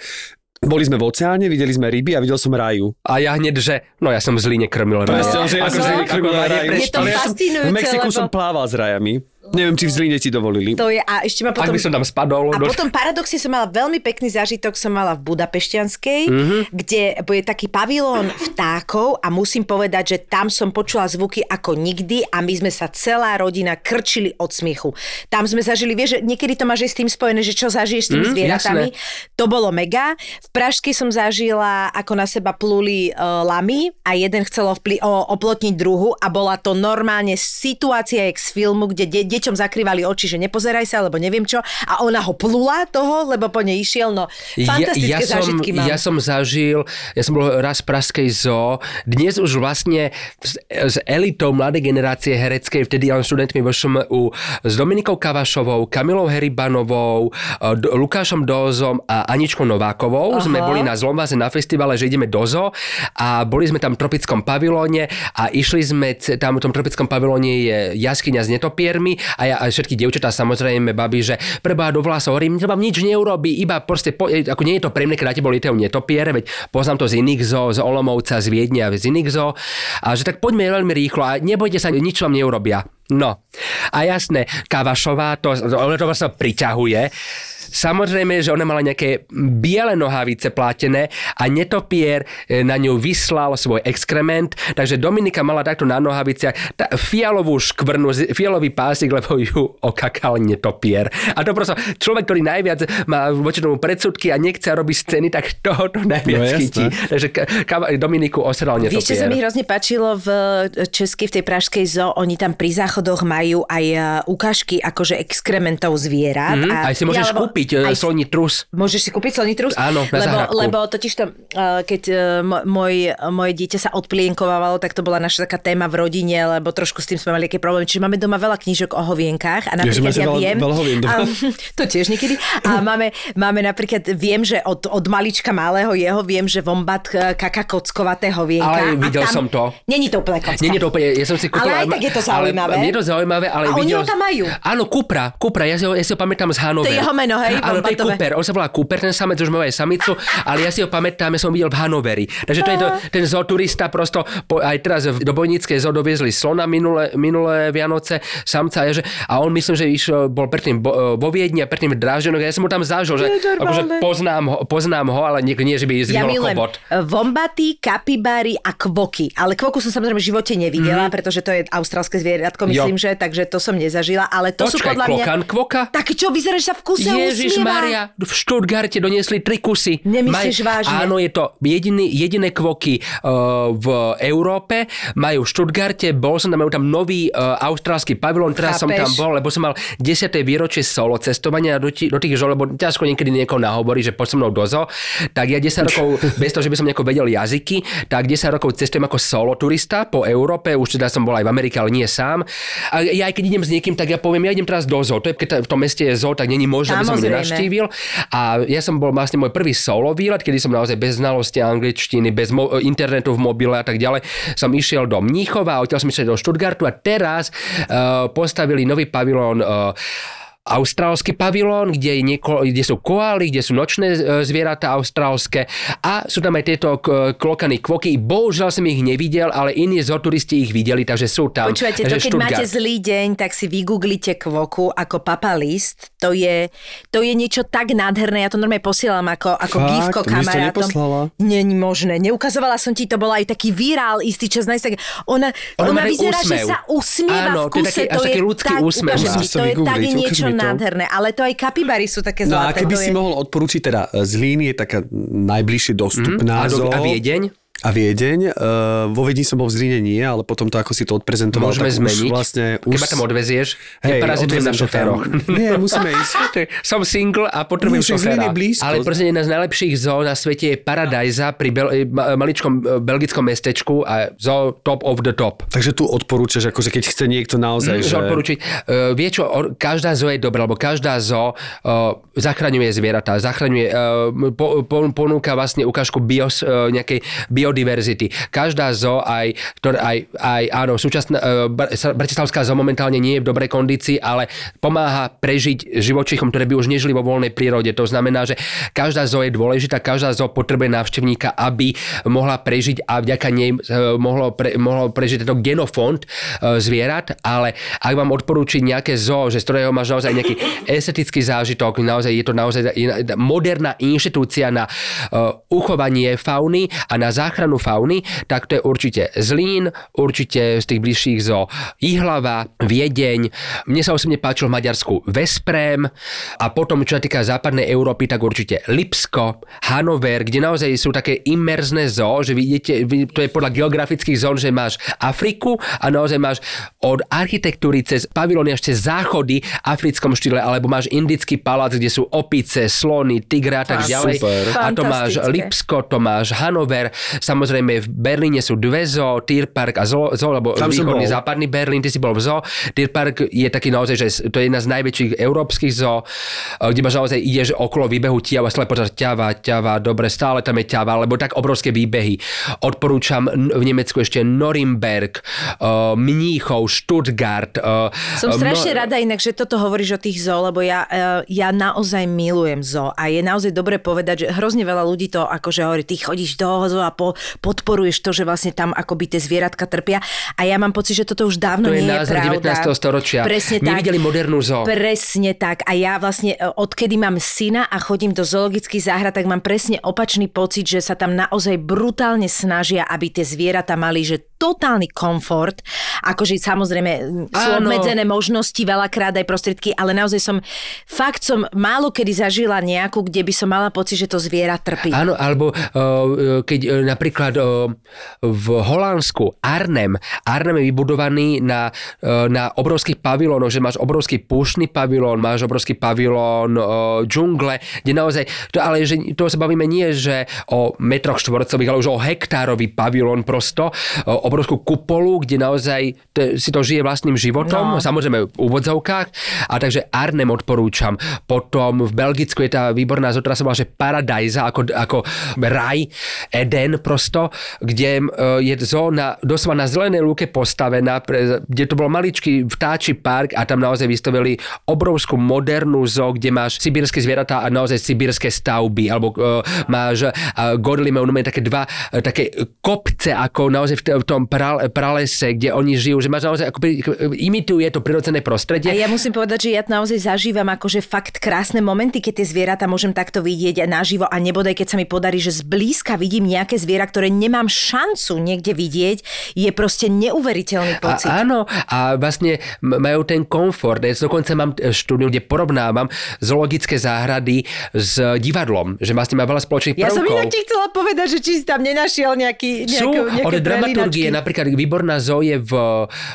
Speaker 1: boli sme v oceáne, videli sme ryby a videl som raju.
Speaker 3: A ja hneď, že no ja som v Zlíne krmil raja.
Speaker 1: Presne, že ja som
Speaker 3: ako ma
Speaker 1: raju.
Speaker 2: Je to
Speaker 1: ja som-
Speaker 2: fascinujúce,
Speaker 1: V Mexiku
Speaker 2: lebo-
Speaker 1: som plával s rajami. Neviem, či v Zlíne ti dovolili.
Speaker 2: To je, a ešte ma
Speaker 3: Ak
Speaker 2: potom...
Speaker 3: by som tam spadol.
Speaker 2: A
Speaker 3: do-
Speaker 2: potom paradoxne som mala veľmi pekný zážitok, som mala v Budapešťanskej, mm-hmm. kde bude taký pavilón vtákov a musím povedať, že tam som počula zvuky ako nikdy a my sme sa celá rodina krčili od smiechu. Tam sme zažili, vieš, že niekedy to máš aj s tým spojené, že čo zažiješ s tými
Speaker 3: Mm,
Speaker 2: zvieratami.
Speaker 3: jasné.
Speaker 2: To bolo mega. V Pražskej som zažila, ako na seba pluli uh, lamy a jeden chcel ovpli- o, oplotniť druhu a bola to normálne situácia jak z filmu, kde de- deťom zakrývali oči, že nepozeraj sa, alebo neviem čo. A ona ho plula toho, lebo po nej išiel. No, fantastické
Speaker 3: ja, ja
Speaker 2: zážitky
Speaker 3: som,
Speaker 2: mám.
Speaker 3: Ja som zažil, ja som bol raz v Pražskej zoo, dnes už vlastne s, s elitou mladej generácie hereckej, vtedy len študentmi vo ŠMU, s Dominikou Kavašovou, Kamilou Heribanovou, eh, Lukášom Dózom a Aničkou Novákovou. Aha. Sme boli na Zlomváze na festivale, že ideme do zoo a boli sme tam v tropickom pavilóne a išli sme, tam v tom tropickom pavilóne je jaskyňa s netopiermi a, ja, a všetky dievčatá samozrejme babi, že preboha do vlasov, hovorím, to vám nič neurobí, iba proste, po, e, ako nie je to pre mňa, keď na tebo lietajú netopiere, veď poznám to z iných z Olomovca, z Viedne a z iných a že tak poďme veľmi rýchlo a nebojte sa, nič vám neurobia. No. A jasné, Kavašová, to, ona to vlastne priťahuje. Samozrejme, že ona mala nejaké biele nohavice plátené a netopier e, na ňu vyslal svoj exkrement, takže Dominika mala takto na nohaviciach tá, fialovú škvrnu, fialový pásik, lebo ju okakal netopier. A to prosto človek, ktorý najviac má voči tomu predsudky a nechce robiť scény, tak toho to najviac
Speaker 1: No
Speaker 3: chytí. Takže ka, ka, Dominiku osral netopier.
Speaker 2: Vieš, čo sa mi hrozne páčilo v Česky, v tej pražskej zoo, oni tam pri záchodoch majú aj e, ukážky akože exkrementov zvierat.
Speaker 3: Mhm,
Speaker 2: a,
Speaker 3: aj si môžeš
Speaker 2: alebo-
Speaker 3: kúpiť e,
Speaker 2: aj
Speaker 3: sloní trus.
Speaker 2: Môžeš si kúpiť sloný trus?
Speaker 3: Áno, na
Speaker 2: lebo,
Speaker 3: záhradku.
Speaker 2: lebo totiž to, uh, keď mo- môj, moje dieťa sa odplienkovávalo, tak to bola naša taká téma v rodine, lebo trošku s tým sme mali nejaké problémy. Čiže máme doma veľa knížok o hovienkách a napríklad ja
Speaker 1: veľa-
Speaker 2: viem...
Speaker 1: veľa hovien doma.
Speaker 2: a, to tiež niekedy. A máme, máme napríklad, viem, že od, od malička malého jeho viem, že vombat eh, kaká kockovaté hovienka.
Speaker 3: Ale videl som to.
Speaker 2: Není to úplne kocka.
Speaker 3: Nie, nie, to úplne, ja som si kúpil...
Speaker 2: Ale aj tak je to zaujímavé.
Speaker 3: Ale, je to zaujímavé, ale
Speaker 2: A oni
Speaker 3: videl...
Speaker 2: ho tam majú.
Speaker 3: Áno, Kupra, Kupra, ja si ho, ja si ho pamätám z Hanover.
Speaker 2: To je jeho meno, hej,
Speaker 3: Áno, to je. Cooper, on sa volá Cooper, ten samec už má aj samicu, ale ja si ho pamätám, ja som videl v Hanoveri. Takže to je to, ten zooturista prosto, po, aj teraz do Bojníckej zoo doviezli slona minulé, minulé Vianoce, samca, ja, že, a on myslím, že išiel, bol predtým bo, vo Viedni a predtým v Dráždenoch, ja som ho tam zažil, že akože poznám ho, poznám ho, ale nie, nie že by
Speaker 2: Ja
Speaker 3: zvyhol
Speaker 2: milujem
Speaker 3: chobot.
Speaker 2: vombaty, kapibary a kvoky. Ale kvoku som samozrejme v živote nevidela, mm-hmm. pretože to je austrálske zvieratko, myslím.
Speaker 3: Jo.
Speaker 2: že, takže to som nezažila. Ale to sú
Speaker 3: Počkaj,
Speaker 2: podľa mňa...
Speaker 3: klokan, kvoka?
Speaker 2: Taký čo, vyzerá, že sa v kuse
Speaker 3: Ježiš
Speaker 2: usmieva.
Speaker 3: Maria, v Stuttgarte doniesli tri kusy.
Speaker 2: Nemyslíš vážne?
Speaker 3: Áno, je to jediný, jediné kvoky uh, v Európe. Majú v Stuttgarte, bol som tam, majú tam nový uh, austrálsky pavilón, teraz som
Speaker 2: Chápeš?
Speaker 3: tam bol, lebo som mal 10. výročie solo cestovania do, ti, do tých žol, lebo ťažko niekedy niekoho nahovorí, že poď so mnou do zoo. Tak ja 10 rokov, bez toho, že by som nejako vedel jazyky, tak 10 rokov cestujem ako solo turista po Európe, už teda som bol aj v Amerike, ale nie sám. A ja aj keď idem s niekým, tak ja poviem, ja idem teraz do zoo. To je, keď v tom meste je zoo, tak není možné, aby som
Speaker 2: Samozrejme.
Speaker 3: nenavštívil. A ja som bol vlastne môj prvý solo výlet, kedy som naozaj bez znalosti angličtiny, bez mo- internetu v mobile a tak ďalej, som išiel do Mníchova a odtiaľ som išiel do Stuttgartu a teraz uh, postavili nový pavilón uh, austrálsky pavilón, kde, je nieko, kde sú koály, kde sú nočné e, zvieratá austrálske a sú tam aj tieto k- klokané kvoky. Bohužiaľ som ich nevidel, ale iní zooturisti ich videli, takže sú tam.
Speaker 2: Počúvajte, to keď
Speaker 3: Stuttgart.
Speaker 2: máte zlý deň, tak si vygooglite kvoku ako papa list. To je, to je niečo tak nádherné, ja to normálne posielam ako, ako
Speaker 1: Fakt?
Speaker 2: gifko
Speaker 1: To to
Speaker 2: kamarátom. Není možné. Neukazovala som ti, to bol aj taký virál istý čas. na Instagram. Ona,
Speaker 3: Ona
Speaker 2: ona, vyzerá, že
Speaker 3: úsmev.
Speaker 2: sa usmieva
Speaker 3: Áno,
Speaker 2: v
Speaker 3: to je
Speaker 2: kuse.
Speaker 3: taký- až taký ľudský
Speaker 2: tak,
Speaker 3: úsmev
Speaker 2: ukážem
Speaker 1: to
Speaker 2: to je tak niečo
Speaker 1: to.
Speaker 2: Nádherné. Ale to aj kapibary sú také
Speaker 1: No
Speaker 2: zlaté.
Speaker 1: a keby si
Speaker 2: je...
Speaker 1: mohol odporučiť, teda Zlín je taká najbližšie dostupná
Speaker 3: a, do, a Viedeň?
Speaker 1: A Viedeň. Uh, vo Viedni som bol v Zlíne nie, ale potom to, ako si to odprezentoval,
Speaker 3: Môžeme
Speaker 1: tak
Speaker 3: zmeniť.
Speaker 1: už vlastne... Už...
Speaker 3: Keď tam odvezieš,
Speaker 1: Hej,
Speaker 3: na
Speaker 1: odvezem tam.
Speaker 3: šoféroch.
Speaker 1: Nie, musíme ísť.
Speaker 3: Som single a potrebujem
Speaker 1: Zlín
Speaker 3: šoféra.
Speaker 1: blízko.
Speaker 3: Ale proste jedna z najlepších zoo na svete je Paradajza pri bel, eh, ma- maličkom eh, belgickom mestečku a zoo top of the top.
Speaker 1: Takže tu odporúčaš, akože keď chce niekto naozaj,
Speaker 3: Mm,
Speaker 1: že...
Speaker 3: odporučiť. Uh, vie čo, každá zoo je dobrá, lebo každá zoo uh, zachraňuje zvieratá, zachraňuje, uh, po, po, ponúka vlastne ukážku bios, uh, nejakej biodiverzity. Každá zoo, aj, aj, aj áno, súčasná, uh, Bratislavská zoo momentálne nie je v dobrej kondícii, ale pomáha prežiť živočíchom, ktoré by už nežili vo voľnej prírode. To znamená, že každá zoo je dôležitá, každá zoo potrebuje návštevníka, aby mohla prežiť a vďaka nej uh, mohlo, pre, mohlo prežiť tento genofond uh, zvierat, ale ak vám odporúčiť nejaké zoo, že z ktorého máš naozaj nejaký estetický zážitok, naozaj je to naozaj moderná inštitúcia na uchovanie fauny a na záchranu fauny, tak to je určite Zlín, určite z tých bližších zo Ihlava, Viedeň. Mne sa osobne páčil v Maďarsku Vesprém a potom, čo sa týka západnej Európy, tak určite Lipsko, Hanover, kde naozaj sú také imerzné zoo, že vidíte, to je podľa geografických zón, že máš Afriku a naozaj máš od architektúry cez pavilóny až cez záchody v africkom štýle, alebo máš indický palác, kde sú opice, slony, tigre a tak ďalej.
Speaker 1: super.
Speaker 3: A to máš. Lipsko, to máš Hanover, samozrejme v Berlíne sú dve zoo, Deer Park a zoo, zoo lebo
Speaker 1: Tam
Speaker 3: východný západný Berlín, ty si bol v zoo. Deer Park je taký naozaj, že to je jedna z najväčších európskych zoo, eh, kde máš naozaj ideš okolo výbehu ťava, stále počas ťava, ťava, dobre, stále tam je ťava, lebo tak obrovské výbehy. Odporúčam v Nemecku ešte Norimberg, uh, Mníchov, Stuttgart. Uh,
Speaker 2: Som strašne rada inak, že toto hovoríš o tých zoo, lebo ja, ja naozaj milujem zoo a je naozaj dobre povedať, že hrozne veľa ľudí to akože hovorí, ty chodíš do zoo a po, podporuješ to, že vlastne tam akoby tie zvieratka trpia a ja mám pocit, že toto už dávno
Speaker 3: To je
Speaker 2: nie je
Speaker 3: názor
Speaker 2: pravda.
Speaker 3: 19. storočia.
Speaker 2: Presne tak.
Speaker 3: Nevideli modernú zoo.
Speaker 2: Presne tak. A ja vlastne, e, odkedy mám syna a chodím do zoologických záhrad, tak mám presne opačný pocit, že sa tam naozaj brutálne snažia, aby tie zvieratá mali, že totálny komfort. Akože samozrejme sú
Speaker 3: Áno.
Speaker 2: obmedzené možnosti, veľakrát aj prostriedky, ale naozaj som, fakt som málo kedy zažila nejakú, kde by som mala pocit, že to zviera trpí.
Speaker 3: Áno, alebo uh, keď uh, napríklad v Holandsku Arnhem, Arnhem je vybudovaný na, na obrovských pavilónoch, že máš obrovský púštny pavilón, máš obrovský pavilón džungle, kde naozaj, to, ale že to sa bavíme nie, že o metroch štvorcových, ale už o hektárový pavilón prosto, uh, obrovskú kupolu, kde naozaj to, si to žije vlastným životom, no. samozrejme v úvodzovkách, a takže Arnhem odporúčam. Potom v Belgicku je tá výborná zoo, ktorá sa že Paradise, ako, ako raj, Eden prosto, kde e, je zoo na, doslova na zelenej lúke postavená, pre, kde to bol maličký vtáči park a tam naozaj vystavili obrovskú modernú zoo, kde máš sibírske zvieratá a naozaj sibírske stavby, alebo uh, máš uh, majú normálne také dva uh, také kopce, ako naozaj v, t- v tom pral, pralese, kde oni žijú, že máš naozaj ako, imituje to prirodzené prostredie.
Speaker 2: A ja musím povedať, že ja naozaj zažívam akože fakt krásne momenty, keď tie zvieratá môžem takto vidieť naživo a nebodaj, keď sa mi podarí, že zblízka vidím nejaké zviera, ktoré nemám šancu niekde vidieť, je proste neuveriteľný pocit.
Speaker 3: A, áno, a vlastne majú ten komfort. Ja dokonca mám e, štúdiu, kde porovnávam zoologické záhrady s divadlom, že vlastne má veľa spoločných
Speaker 2: Ja
Speaker 3: prvkov.
Speaker 2: som inak ti chcela povedať, že či si tam nenašiel nejaký,
Speaker 3: Sú
Speaker 2: nejakú, nejaké
Speaker 3: od dramaturgie,
Speaker 2: prelínačky.
Speaker 3: napríklad výborná zoo je v,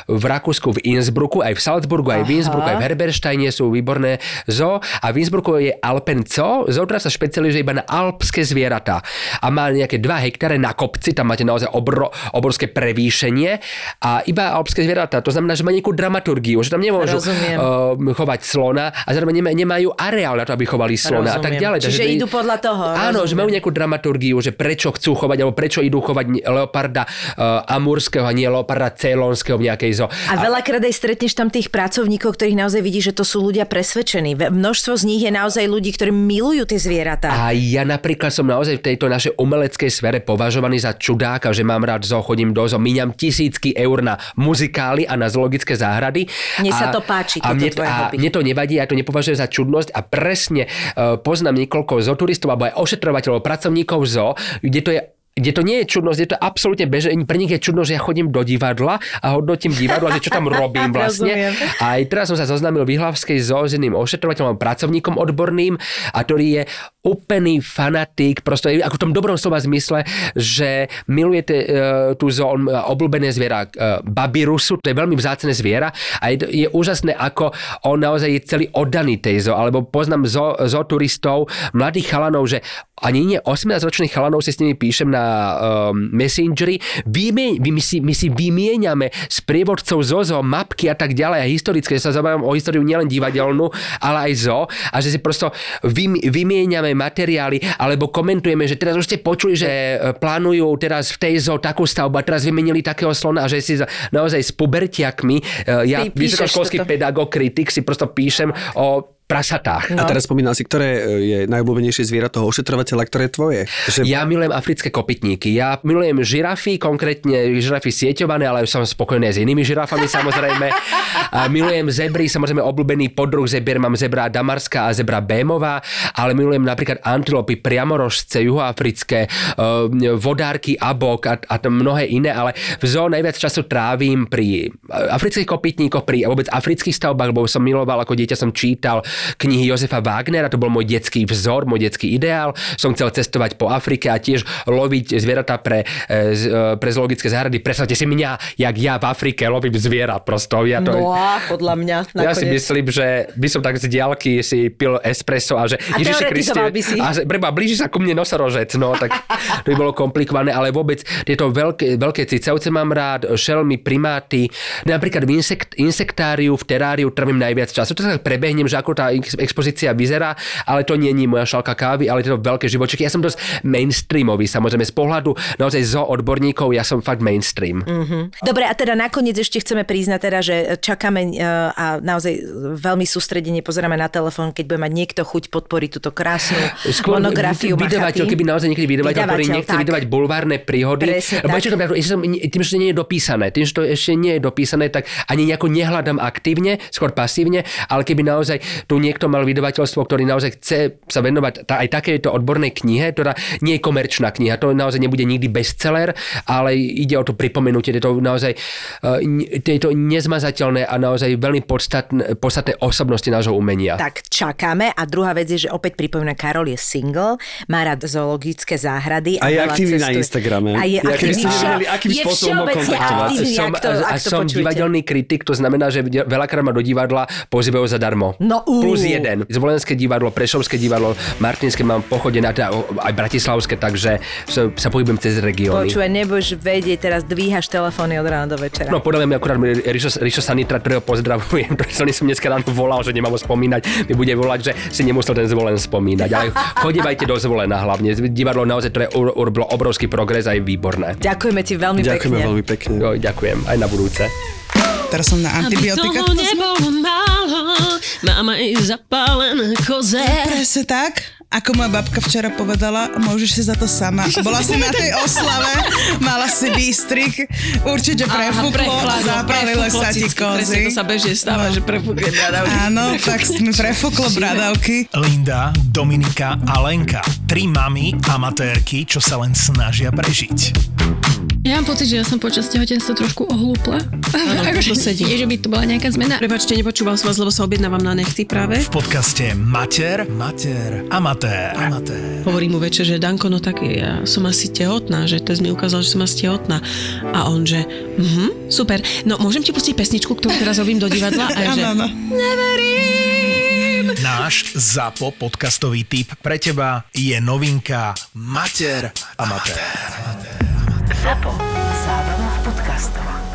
Speaker 3: v Rakúsku, v Innsbrucku, aj v Salzburgu, aj v
Speaker 2: Aha.
Speaker 3: Innsbrucku, aj v Herbersteine sú výborné zoo a v Innsbrucku je Alpen Zoo, zoo, ktorá sa špecializuje iba na alpské zvieratá a má nejaké 2 hektáre na kopci, tam máte naozaj obro, obrovské prevýšenie a iba alpské zvieratá, to znamená, že má nejakú dramaturgiu, že tam nemôžu
Speaker 2: Rozumiem.
Speaker 3: uh, chovať slona a zároveň nema- nemajú areál na to, aby chovali slona a tak
Speaker 2: Rozumiem.
Speaker 3: ďalej.
Speaker 2: Čiže
Speaker 3: Takže je-
Speaker 2: idú podľa toho,
Speaker 3: Áno, že
Speaker 2: rozumiem.
Speaker 3: majú nejakú dramaturgiu, že prečo chcú chovať, alebo prečo idú chovať leoparda uh, amurského a nie leoparda celonského v nejakej zoo.
Speaker 2: A veľakrát aj stretneš tam tých pracovníkov, ktorých naozaj vidíš, že to sú ľudia presvedčení. Ve- Množstvo z nich je naozaj ľudí, ktorí milujú tie zvieratá.
Speaker 3: A ja napríklad som naozaj v tejto našej umeleckej sfére považovaný za čudáka, že mám rád zoo, chodím do zoo, míňam tisícky eur na muzikály a na zoologické záhrady.
Speaker 2: Mne
Speaker 3: a,
Speaker 2: sa to páči,
Speaker 3: a mne,
Speaker 2: tvoje
Speaker 3: a
Speaker 2: hobby.
Speaker 3: mne to nevadí, ja to nepovažujem za čudnosť a presne uh, poznám niekoľko zooturistov alebo aj ošetrovateľov, pracovníkov zoo, kde to je kde to nie je čudnosť, je to absolútne bežné. Pre nich je čudnosť, že ja chodím do divadla a hodnotím divadlo, že čo tam robím vlastne. Aj teraz som sa zoznámil v Ihlavskej zoo s jedným ošetrovateľom, pracovníkom odborným a ktorý je úplný fanatik, proste ako v tom dobrom slova zmysle, že milujete uh, tú má obľúbené zviera uh, babirusu, to je veľmi vzácne zviera a je, je úžasné, ako on naozaj je celý oddaný tej zoo, alebo poznám zoo, zoo turistov, mladých chalanov, že ani nie 18-ročných chalanov si s nimi píšem na um, Messengeri, Vymie, my, si, my si vymieňame s prievodcov zo zoo mapky a tak ďalej. A historické, sa zaujímam o históriu nielen divadelnú, ale aj zoo a že si prosto vym, vymieňame materiály, alebo komentujeme, že teraz už ste počuli, že e, plánujú teraz v tej zoo takú stavbu a teraz vymenili takého slona a že si za, naozaj s pubertiakmi, e, ja
Speaker 2: Ty
Speaker 3: vysokoškolský
Speaker 2: toto.
Speaker 3: pedagóg, kritik, si prosto píšem o prasatách.
Speaker 1: A teraz spomínal si, ktoré e, je najobľúbenejšie zviera toho ošetrovateľa, ktoré je tvoje. Že
Speaker 3: Ja milujem africké kopytníky. Ja milujem žirafy, konkrétne žirafy sieťované, ale som spokojný s inými žirafami samozrejme. A milujem zebry, samozrejme obľúbený podruh zebier mám zebra damarská a zebra bémová, ale milujem napríklad antilopy, priamorožce, juhoafrické, eh, vodárky, abok a, a to mnohé iné, ale v zoo najviac času trávim pri afrických kopytníkoch, pri vôbec afrických stavbách, lebo som miloval, ako dieťa som čítal knihy Jozefa Wagnera, to bol môj detský vzor, môj detský ideál. Som chcel cestovať po Afrike a tiež loviť zvieratá pre, e, e, pre zoologické záhrady. Predstavte si mňa, jak ja v Afrike lovím zviera prosto. Ja, to,
Speaker 2: No a podľa mňa
Speaker 3: ja si
Speaker 2: nakoniec.
Speaker 3: myslím, že by som tak z diálky si pil espresso a že
Speaker 2: A teoretizoval by si.
Speaker 3: a že, preba, blíži sa ku mne nosorožec, no tak to by bolo komplikované, ale vôbec tieto veľké, veľké cicavce mám rád, šelmy, primáty, napríklad v insekt, insektáriu, v teráriu trvím najviac času. To sa tak prebehnem, že ako tá ex- expozícia vyzerá, ale to nie je moja šalka kávy, ale tieto veľké živočiky. Ja som dosť mainstreamový, samozrejme z pohľadu naozaj zo odborníkov, ja som fakt mainstream.
Speaker 2: Dobre, a teda nakoniec ešte chceme priznať teda, že čakáme e, a naozaj veľmi sústredene pozeráme na telefón, keď bude mať niekto chuť podporiť túto krásnu monografiu
Speaker 3: vydavateľ, keby naozaj niekedy vydavateľ, ktorý nechce
Speaker 2: tak.
Speaker 3: vydávať bulvárne príhody.
Speaker 2: Presne
Speaker 3: lebo ešte som, tým, že to nie je dopísané, tým, že to ešte nie je dopísané, tak ani nejako nehľadám aktívne, skôr pasívne, ale keby naozaj tu niekto mal vydavateľstvo, ktorý naozaj chce sa venovať tá, aj takéto odbornej knihe, ktorá nie je komerčná kniha, to naozaj nebude nikdy bestseller, ale ide o to pripomenutie tejto naozaj uh, tejto nezmazateľné a naozaj veľmi podstatné, podstatné osobnosti nášho umenia.
Speaker 2: Tak čakáme a druhá vec je, že opäť pripomínam, Karol je single, má rád zoologické záhrady.
Speaker 1: A je
Speaker 2: veľa
Speaker 1: aktívny na. Instagrame.
Speaker 2: A je aktívny.
Speaker 1: akým
Speaker 2: je
Speaker 1: spôsobom ho
Speaker 2: všeobecne
Speaker 1: kontaktovať.
Speaker 2: aktívny,
Speaker 3: som,
Speaker 2: ak to,
Speaker 3: a,
Speaker 2: ak
Speaker 3: a
Speaker 2: to
Speaker 3: som
Speaker 2: počujete.
Speaker 3: divadelný kritik, to znamená, že veľakrát ma do divadla pozývajú zadarmo.
Speaker 2: No, ú.
Speaker 3: Plus jeden. Zvolenské divadlo, Prešovské divadlo, Martinské mám pochodené, teda aj Bratislavské, takže sa, sa pohybujem cez regióny.
Speaker 2: Počúvaj, nebudeš vedieť, teraz dvíhaš telefóny od rána do večera.
Speaker 3: No podľa mňa akurát mi Rišo, Rišo Sanitra, ktorého pozdravujem, pretože som dneska ráno volal, že nemám ho spomínať, mi bude volať, že si nemusel ten zvolen spomínať. Ale chodívajte do zvolena hlavne. Divadlo naozaj, ktoré ur- urobilo obrovský progres a je výborné.
Speaker 2: Ďakujeme ti veľmi
Speaker 1: Ďakujeme
Speaker 2: pekne.
Speaker 1: veľmi pekne.
Speaker 3: Jo, ďakujem, aj na budúce.
Speaker 8: Teraz som na antibiotika.
Speaker 9: Aby toho nebolo málo, mám aj zapálené koze.
Speaker 8: Presne tak. Ako moja babka včera povedala, môžeš si za to sama. Bola si na tej oslave, mala si výstrik, určite prefúklo a zapálilo sa ti kozy.
Speaker 9: to sa bežne stáva, že prefúkne bradavky.
Speaker 8: Áno, tak mi prefúklo bradavky.
Speaker 4: Linda, Dominika a Lenka. Tri mami amatérky, čo sa len snažia prežiť.
Speaker 10: Ja mám pocit, že ja som počas tehotenstva trošku ohlúpla.
Speaker 9: to sedí.
Speaker 10: Nie, že by to bola nejaká zmena.
Speaker 9: Prepačte, nepočúval som vás, lebo sa objednávam na nechty práve.
Speaker 4: V podcaste Mater, Mater, Amatér. Amatér. Amatér.
Speaker 9: Hovorím mu večer, že Danko, no tak ja som asi tehotná, že to mi ukázal, že som asi tehotná. A on, že mhm, super, no môžem ti pustiť pesničku, ktorú teraz robím do divadla? A že
Speaker 8: neverím.
Speaker 4: Náš ZAPO podcastový tip pre teba je novinka Mater Amatér. Amatér. Amatér. Amatér. ZAPO. Zábrná v podcastovách.